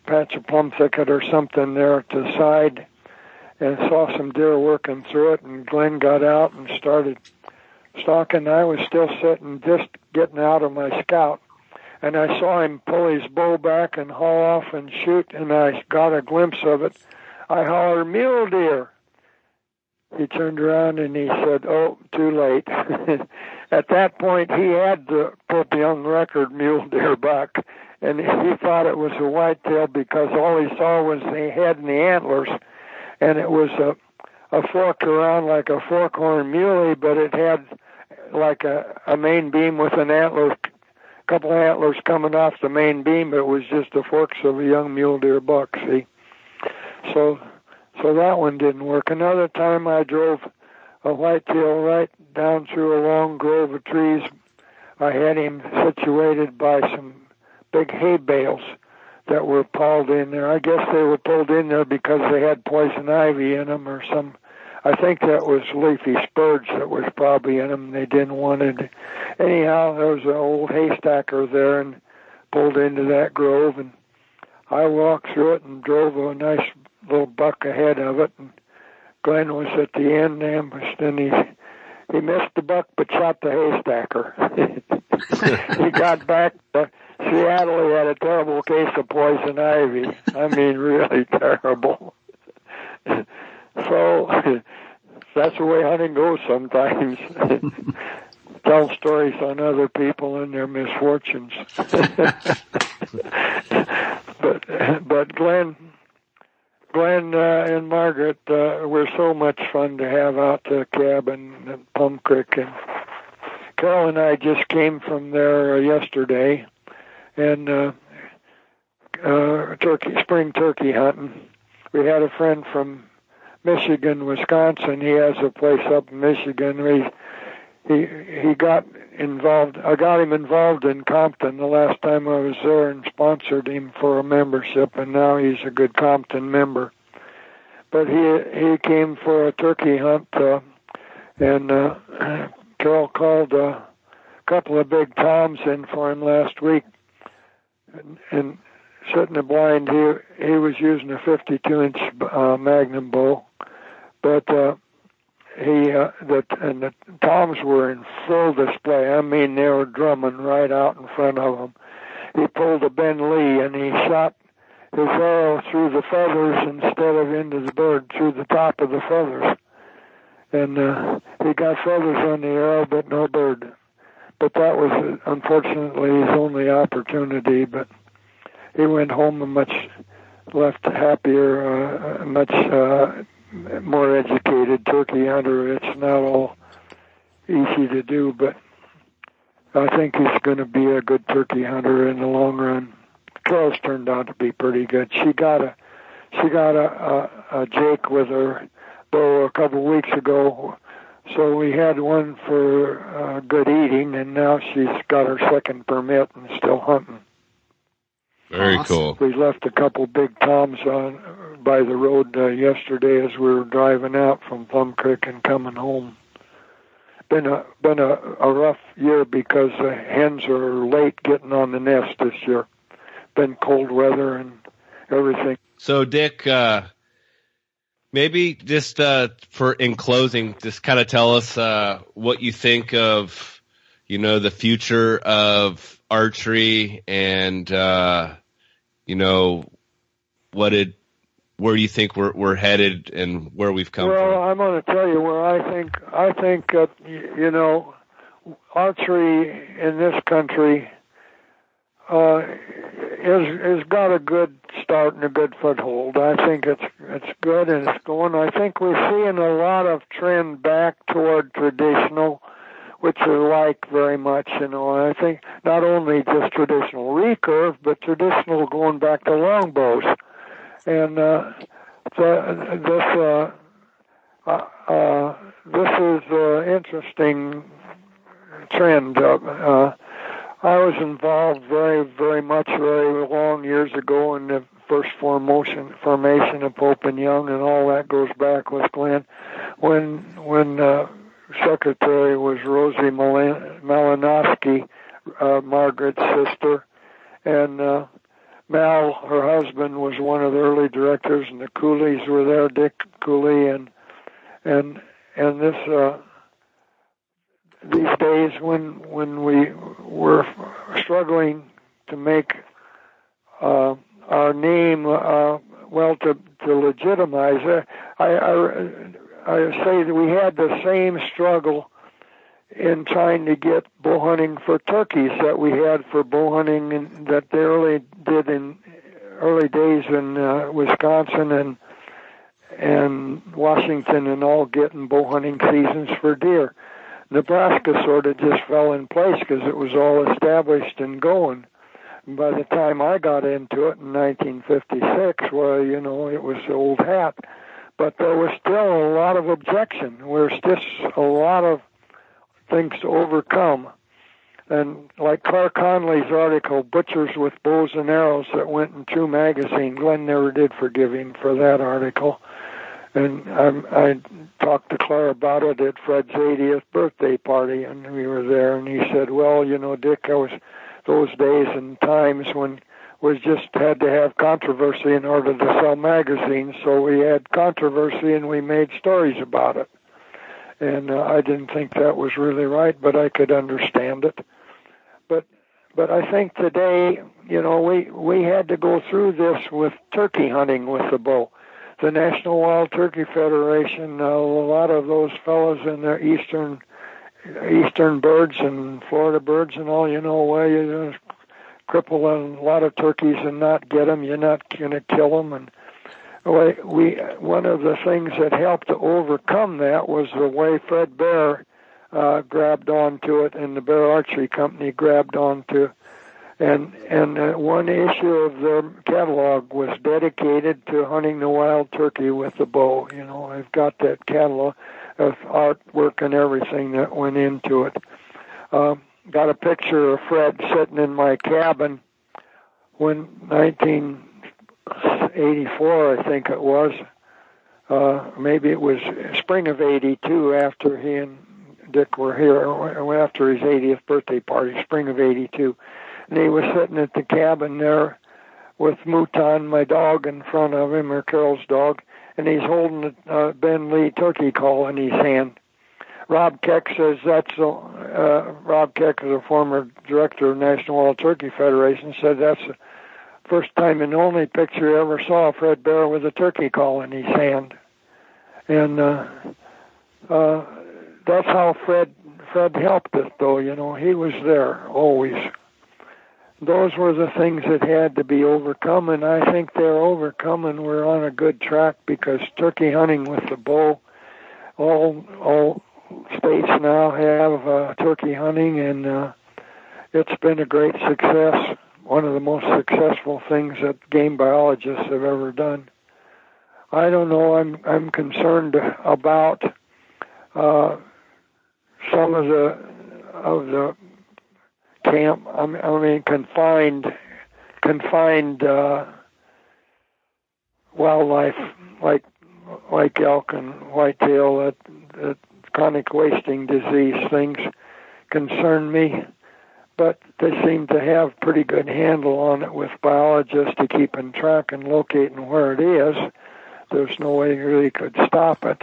patch of plum thicket or something there to the side, and saw some deer working through it. And Glenn got out and started stalking. I was still sitting, just getting out of my scout, and I saw him pull his bow back and haul off and shoot, and I got a glimpse of it. I hollered, mule deer. He turned around and he said, oh, too late. [laughs] At that point, he had the Pope Young record mule deer buck, and he thought it was a whitetail because all he saw was the head and the antlers, and it was a, a forked around like a forkhorn muley, but it had like a, a main beam with an antler couple antlers coming off the main beam. It was just the forks of a young mule deer buck. See, so so that one didn't work. Another time I drove a whitetail right down through a long grove of trees. I had him situated by some big hay bales that were pulled in there. I guess they were pulled in there because they had poison ivy in them or some. I think that was leafy spurge that was probably in them. They didn't want it. Anyhow, there was an old haystacker there and pulled into that grove, and I walked through it and drove a nice little buck ahead of it. And Glenn was at the end ambushed, and he he missed the buck but shot the haystacker. [laughs] he got back to Seattle. He had a terrible case of poison ivy. I mean, really [laughs] terrible. [laughs] so [laughs] that's the way hunting goes sometimes. [laughs] Tell stories on other people and their misfortunes. [laughs] but but Glenn Glenn uh, and Margaret uh, were so much fun to have out to the cabin at Plum Creek, and Carol and I just came from there uh, yesterday, and uh, uh, turkey spring turkey hunting. We had a friend from Michigan, Wisconsin. He has a place up in Michigan. We he he got involved. I got him involved in Compton the last time I was there and sponsored him for a membership, and now he's a good Compton member. But he he came for a turkey hunt, uh, and uh, [clears throat] Carol called a couple of big toms in for him last week, and, and sitting in blind, he he was using a 52 inch uh, Magnum bow, but. Uh, he uh, the and the toms were in full display. I mean, they were drumming right out in front of him. He pulled a Ben Lee and he shot his arrow through the feathers instead of into the bird through the top of the feathers, and uh, he got feathers on the arrow but no bird. But that was unfortunately his only opportunity. But he went home a much left happier, uh, much. Uh, more educated turkey hunter. It's not all easy to do, but I think he's going to be a good turkey hunter in the long run. Carol's turned out to be pretty good. She got a she got a, a, a Jake with her bow a couple weeks ago, so we had one for uh, good eating, and now she's got her second permit and still hunting. Very cool. We left a couple big toms on by the road uh, yesterday as we were driving out from Plum Creek and coming home. Been a been a, a rough year because the hens are late getting on the nest this year. been cold weather and everything. So, Dick, uh, maybe just uh, for in closing, just kind of tell us uh, what you think of, you know, the future of archery and, uh, you know, what it, where do you think we're we're headed and where we've come well, from. Well, I'm going to tell you where I think I think that you know archery in this country uh, is is got a good start and a good foothold. I think it's it's good and it's going. I think we're seeing a lot of trend back toward traditional, which I like very much. You know, I think not only just traditional recurve, but traditional going back to longbows, and uh, the, this. Uh, uh, uh, this is uh, interesting trend. Uh, uh, I was involved very, very much, very long years ago in the first formation formation of Pope and Young, and all that goes back with Glenn. When when uh, secretary was Rosie Malinowski, uh, Margaret's sister, and uh, Mal, her husband, was one of the early directors, and the Coolies were there, Dick Cooley, and and and this uh, these days when when we were struggling to make uh, our name uh, well to to legitimize it, I, I I say that we had the same struggle in trying to get bow hunting for turkeys that we had for bow hunting in, that they early did in early days in uh, Wisconsin and and Washington and all getting bow hunting seasons for deer. Nebraska sort of just fell in place because it was all established and going. By the time I got into it in 1956, well, you know, it was old hat. But there was still a lot of objection. There's just a lot of things to overcome. And like Clare Conley's article, Butchers with Bows and Arrows, that went in True Magazine, Glenn never did forgive him for that article. And I, I talked to Clare about it at Fred's 80th birthday party, and we were there. And he said, "Well, you know, Dick, I was those days and times when we just had to have controversy in order to sell magazines. So we had controversy, and we made stories about it. And uh, I didn't think that was really right, but I could understand it. But but I think today, you know, we we had to go through this with turkey hunting with the bow the National Wild Turkey Federation, uh, a lot of those fellows in the eastern eastern birds and Florida birds and all, you know, where you cripple a lot of turkeys and not get them, you're not going to kill them. And we, one of the things that helped to overcome that was the way Fred Bear uh, grabbed onto it, and the Bear Archery Company grabbed onto and and uh, one issue of the catalog was dedicated to hunting the wild turkey with the bow. You know, I've got that catalog of artwork and everything that went into it. Uh, got a picture of Fred sitting in my cabin when 1984, I think it was. Uh, maybe it was spring of '82 after he and Dick were here, after his 80th birthday party, spring of '82 and he was sitting at the cabin there with Mouton, my dog, in front of him, or Carol's dog, and he's holding a uh, Ben Lee turkey call in his hand. Rob Keck says that's a, uh, Rob Keck is a former director of National Wild Turkey Federation. Said that's the first time and only picture he ever saw Fred Bear with a turkey call in his hand, and uh, uh, that's how Fred Fred helped us. Though you know he was there always those were the things that had to be overcome, and I think they're overcome, and we're on a good track because turkey hunting with the bow, all all states now have uh, turkey hunting, and uh, it's been a great success. One of the most successful things that game biologists have ever done. I don't know. I'm I'm concerned about uh, some of the of the camp. I mean, confined, confined uh, wildlife like like elk and whitetail. That, that chronic wasting disease things concern me. but they seem to have pretty good handle on it with biologists to keep in track and locating where it is. There's no way really could stop it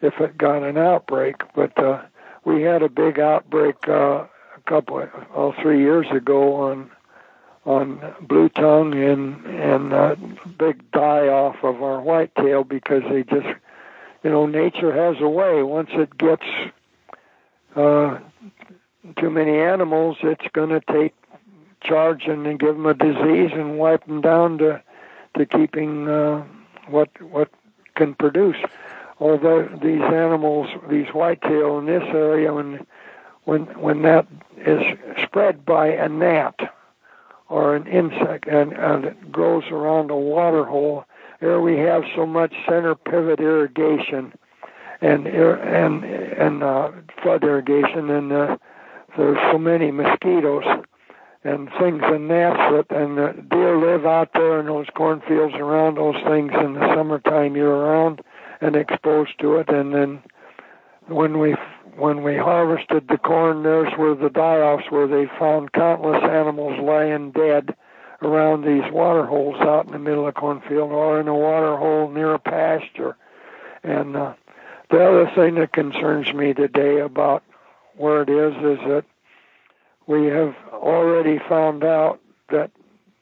if it got an outbreak. But uh, we had a big outbreak uh, a couple, of, oh, three years ago on on blue tongue and and uh, big die off of our whitetail because they just, you know, nature has a way. Once it gets uh, too many animals, it's going to take charge and give them a disease and wipe them down to to keeping uh, what what can produce. Although these animals, these whitetail in this area, when when when that is spread by a gnat or an insect and, and it grows around a water hole, there we have so much center pivot irrigation and and and uh, flood irrigation and uh, there's so many mosquitoes and things and gnats that and the deer live out there in those cornfields around those things in the summertime year round and exposed to it. And then when we when we harvested the corn there's where the die-offs where they found countless animals laying dead around these water holes out in the middle of cornfield or in a water hole near a pasture. And uh, the other thing that concerns me today about where it is is that we have already found out that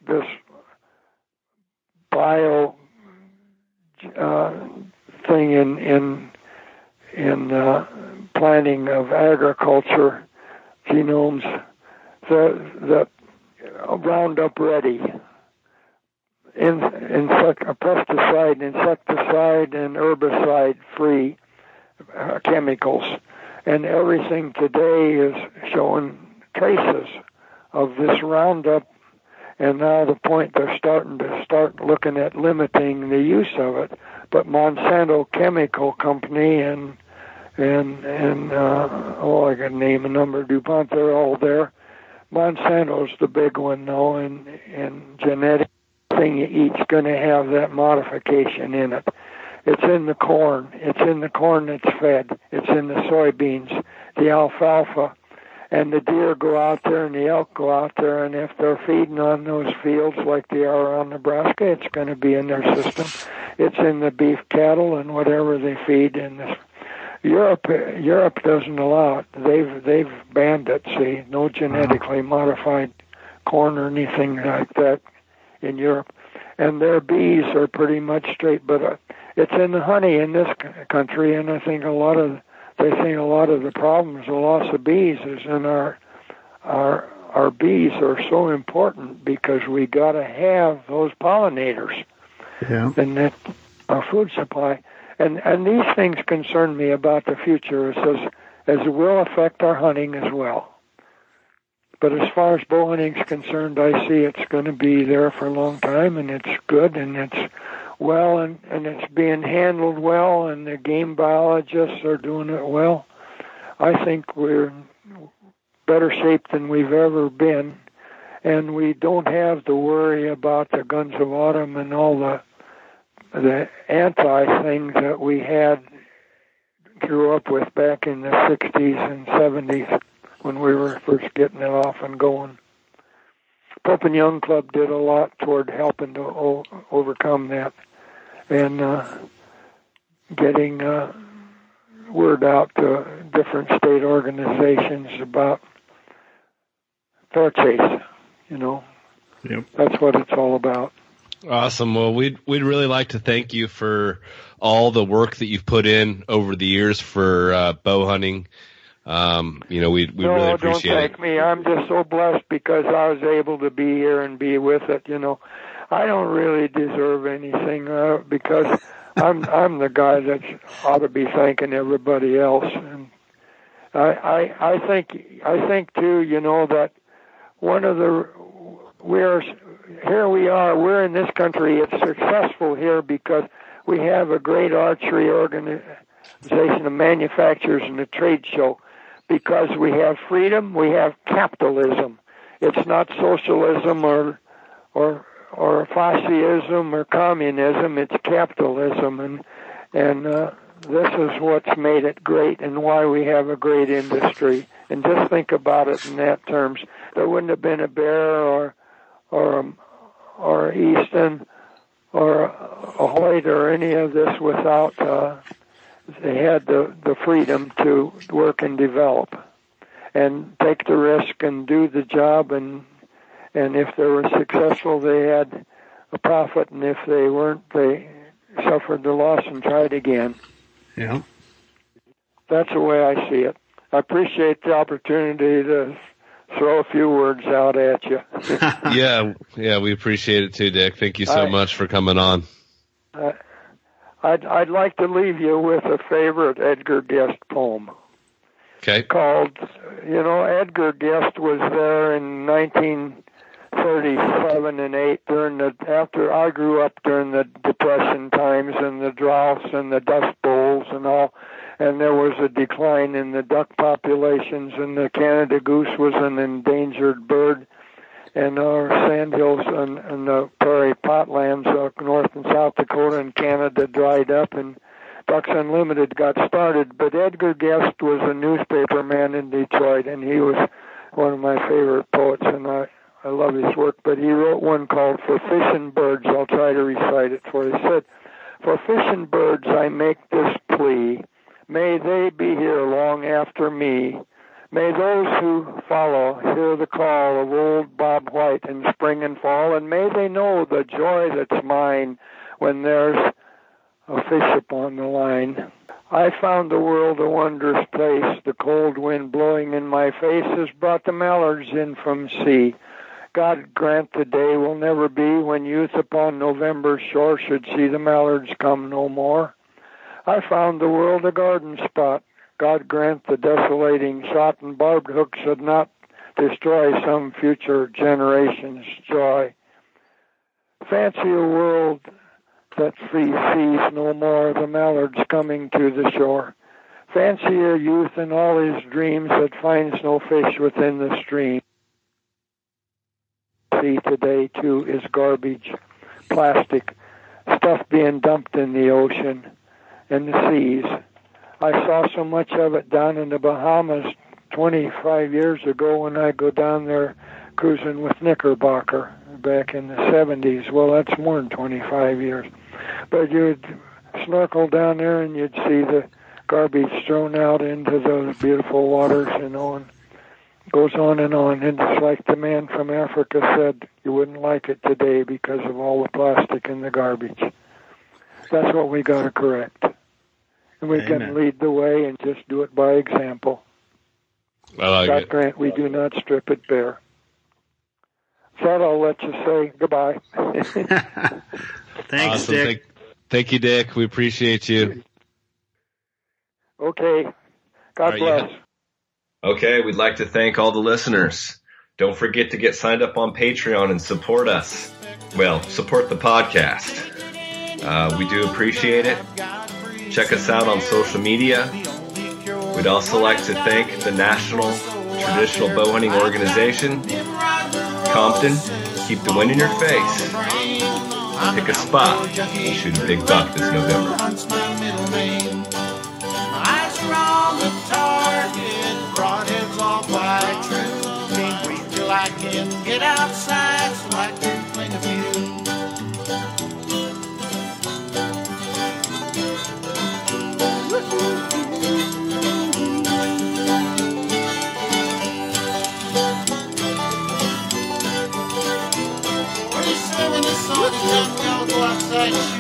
this bio uh, thing in in in uh, planning of agriculture genomes the the Roundup Ready in, insect, pesticide, insecticide, and herbicide free uh, chemicals and everything today is showing traces of this Roundup. And now the point they're starting to start looking at limiting the use of it. But Monsanto Chemical Company and and and uh, oh, I can name a number. DuPont, they're all there. Monsanto's the big one though, and and genetic thing you eat's going to have that modification in it. It's in the corn. It's in the corn that's fed. It's in the soybeans, the alfalfa. And the deer go out there and the elk go out there, and if they're feeding on those fields like they are around Nebraska, it's going to be in their system. It's in the beef cattle and whatever they feed in this. Europe, Europe doesn't allow it. They've they've banned it. See, no genetically modified corn or anything like that in Europe, and their bees are pretty much straight. But uh, it's in the honey in this country, and I think a lot of they think a lot of the problems, the loss of bees, is in our our our bees are so important because we got to have those pollinators, Yeah. and that our food supply, and and these things concern me about the future, as as it will affect our hunting as well. But as far as bow hunting is concerned, I see it's going to be there for a long time, and it's good, and it's well, and and it's being handled well, and the game biologists are doing it well. I think we're better shape than we've ever been, and we don't have to worry about the guns of autumn and all the the anti things that we had grew up with back in the 60s and 70s when we were first getting it off and going. Pope and Young Club did a lot toward helping to o- overcome that and uh, getting uh, word out to different state organizations about fair chase. You know, Yep. that's what it's all about. Awesome. Well, we'd we'd really like to thank you for all the work that you've put in over the years for uh, bow hunting. Um, you know, we we no, really don't appreciate it. thank me. I'm just so blessed because I was able to be here and be with it. You know, I don't really deserve anything uh, because I'm I'm the guy that ought to be thanking everybody else. And I I I think I think too. You know that one of the we're here we are. We're in this country. It's successful here because we have a great archery organization of manufacturers and a trade show because we have freedom, we have capitalism. It's not socialism or or or fascism or communism. It's capitalism, and and uh, this is what's made it great and why we have a great industry. And just think about it in that terms. There wouldn't have been a bear or or um, or Easton or a Hoyt or any of this without uh, they had the the freedom to work and develop and take the risk and do the job and and if they were successful they had a profit and if they weren't they suffered the loss and tried again. Yeah. That's the way I see it. I appreciate the opportunity to throw a few words out at you. [laughs] yeah, yeah, we appreciate it too, Dick. Thank you so I- much for coming on. Uh, I'd I'd like to leave you with a favorite Edgar Guest poem Okay. called, you know, Edgar Guest was there in 1937 and 8 during the after I grew up during the depression times and the droughts and the dust bowls and all and there was a decline in the duck populations and the Canada goose was an endangered bird and our sandhills and, and the prairie potlands up north and south Dakota and Canada dried up and Ducks Unlimited got started. But Edgar Guest was a newspaper man in Detroit and he was one of my favorite poets and I I love his work. But he wrote one called For Fish and Birds. I'll try to recite it for you. He said, For fish and birds I make this plea. May they be here long after me. May those who follow hear the call of old Bob White in spring and fall, and may they know the joy that's mine when there's a fish upon the line. I found the world a wondrous place. The cold wind blowing in my face has brought the mallards in from sea. God grant the day will never be when youth upon November's shore should see the mallards come no more. I found the world a garden spot. God grant the desolating shot and barbed hook should not destroy some future generation's joy. Fancy a world that free sees no more the mallards coming to the shore. Fancy a youth in all his dreams that finds no fish within the stream. See today too is garbage, plastic, stuff being dumped in the ocean and the seas. I saw so much of it down in the Bahamas 25 years ago when I go down there cruising with Knickerbocker back in the 70s. Well, that's more than 25 years. But you'd snorkel down there and you'd see the garbage thrown out into those beautiful waters, and goes on and on. And it's like the man from Africa said, you wouldn't like it today because of all the plastic in the garbage. That's what we got to correct. And we Amen. can lead the way and just do it by example. I like God it. grant we do not strip it bare. That I'll let you say goodbye. [laughs] Thanks, Awesome. Dick. Thank, thank you, Dick. We appreciate you. okay. God All right, you bless. have- Okay, we'd like to thank all the listeners. Don't forget to get signed up on Patreon and support us. Well, support the podcast. Uh, we do appreciate it. Check us out on social media. We'd also like to thank the National Traditional Bow Hunting Organization, Compton. Keep the wind in your face. Pick a spot and shoot a big buck this November. Hunts my Lord.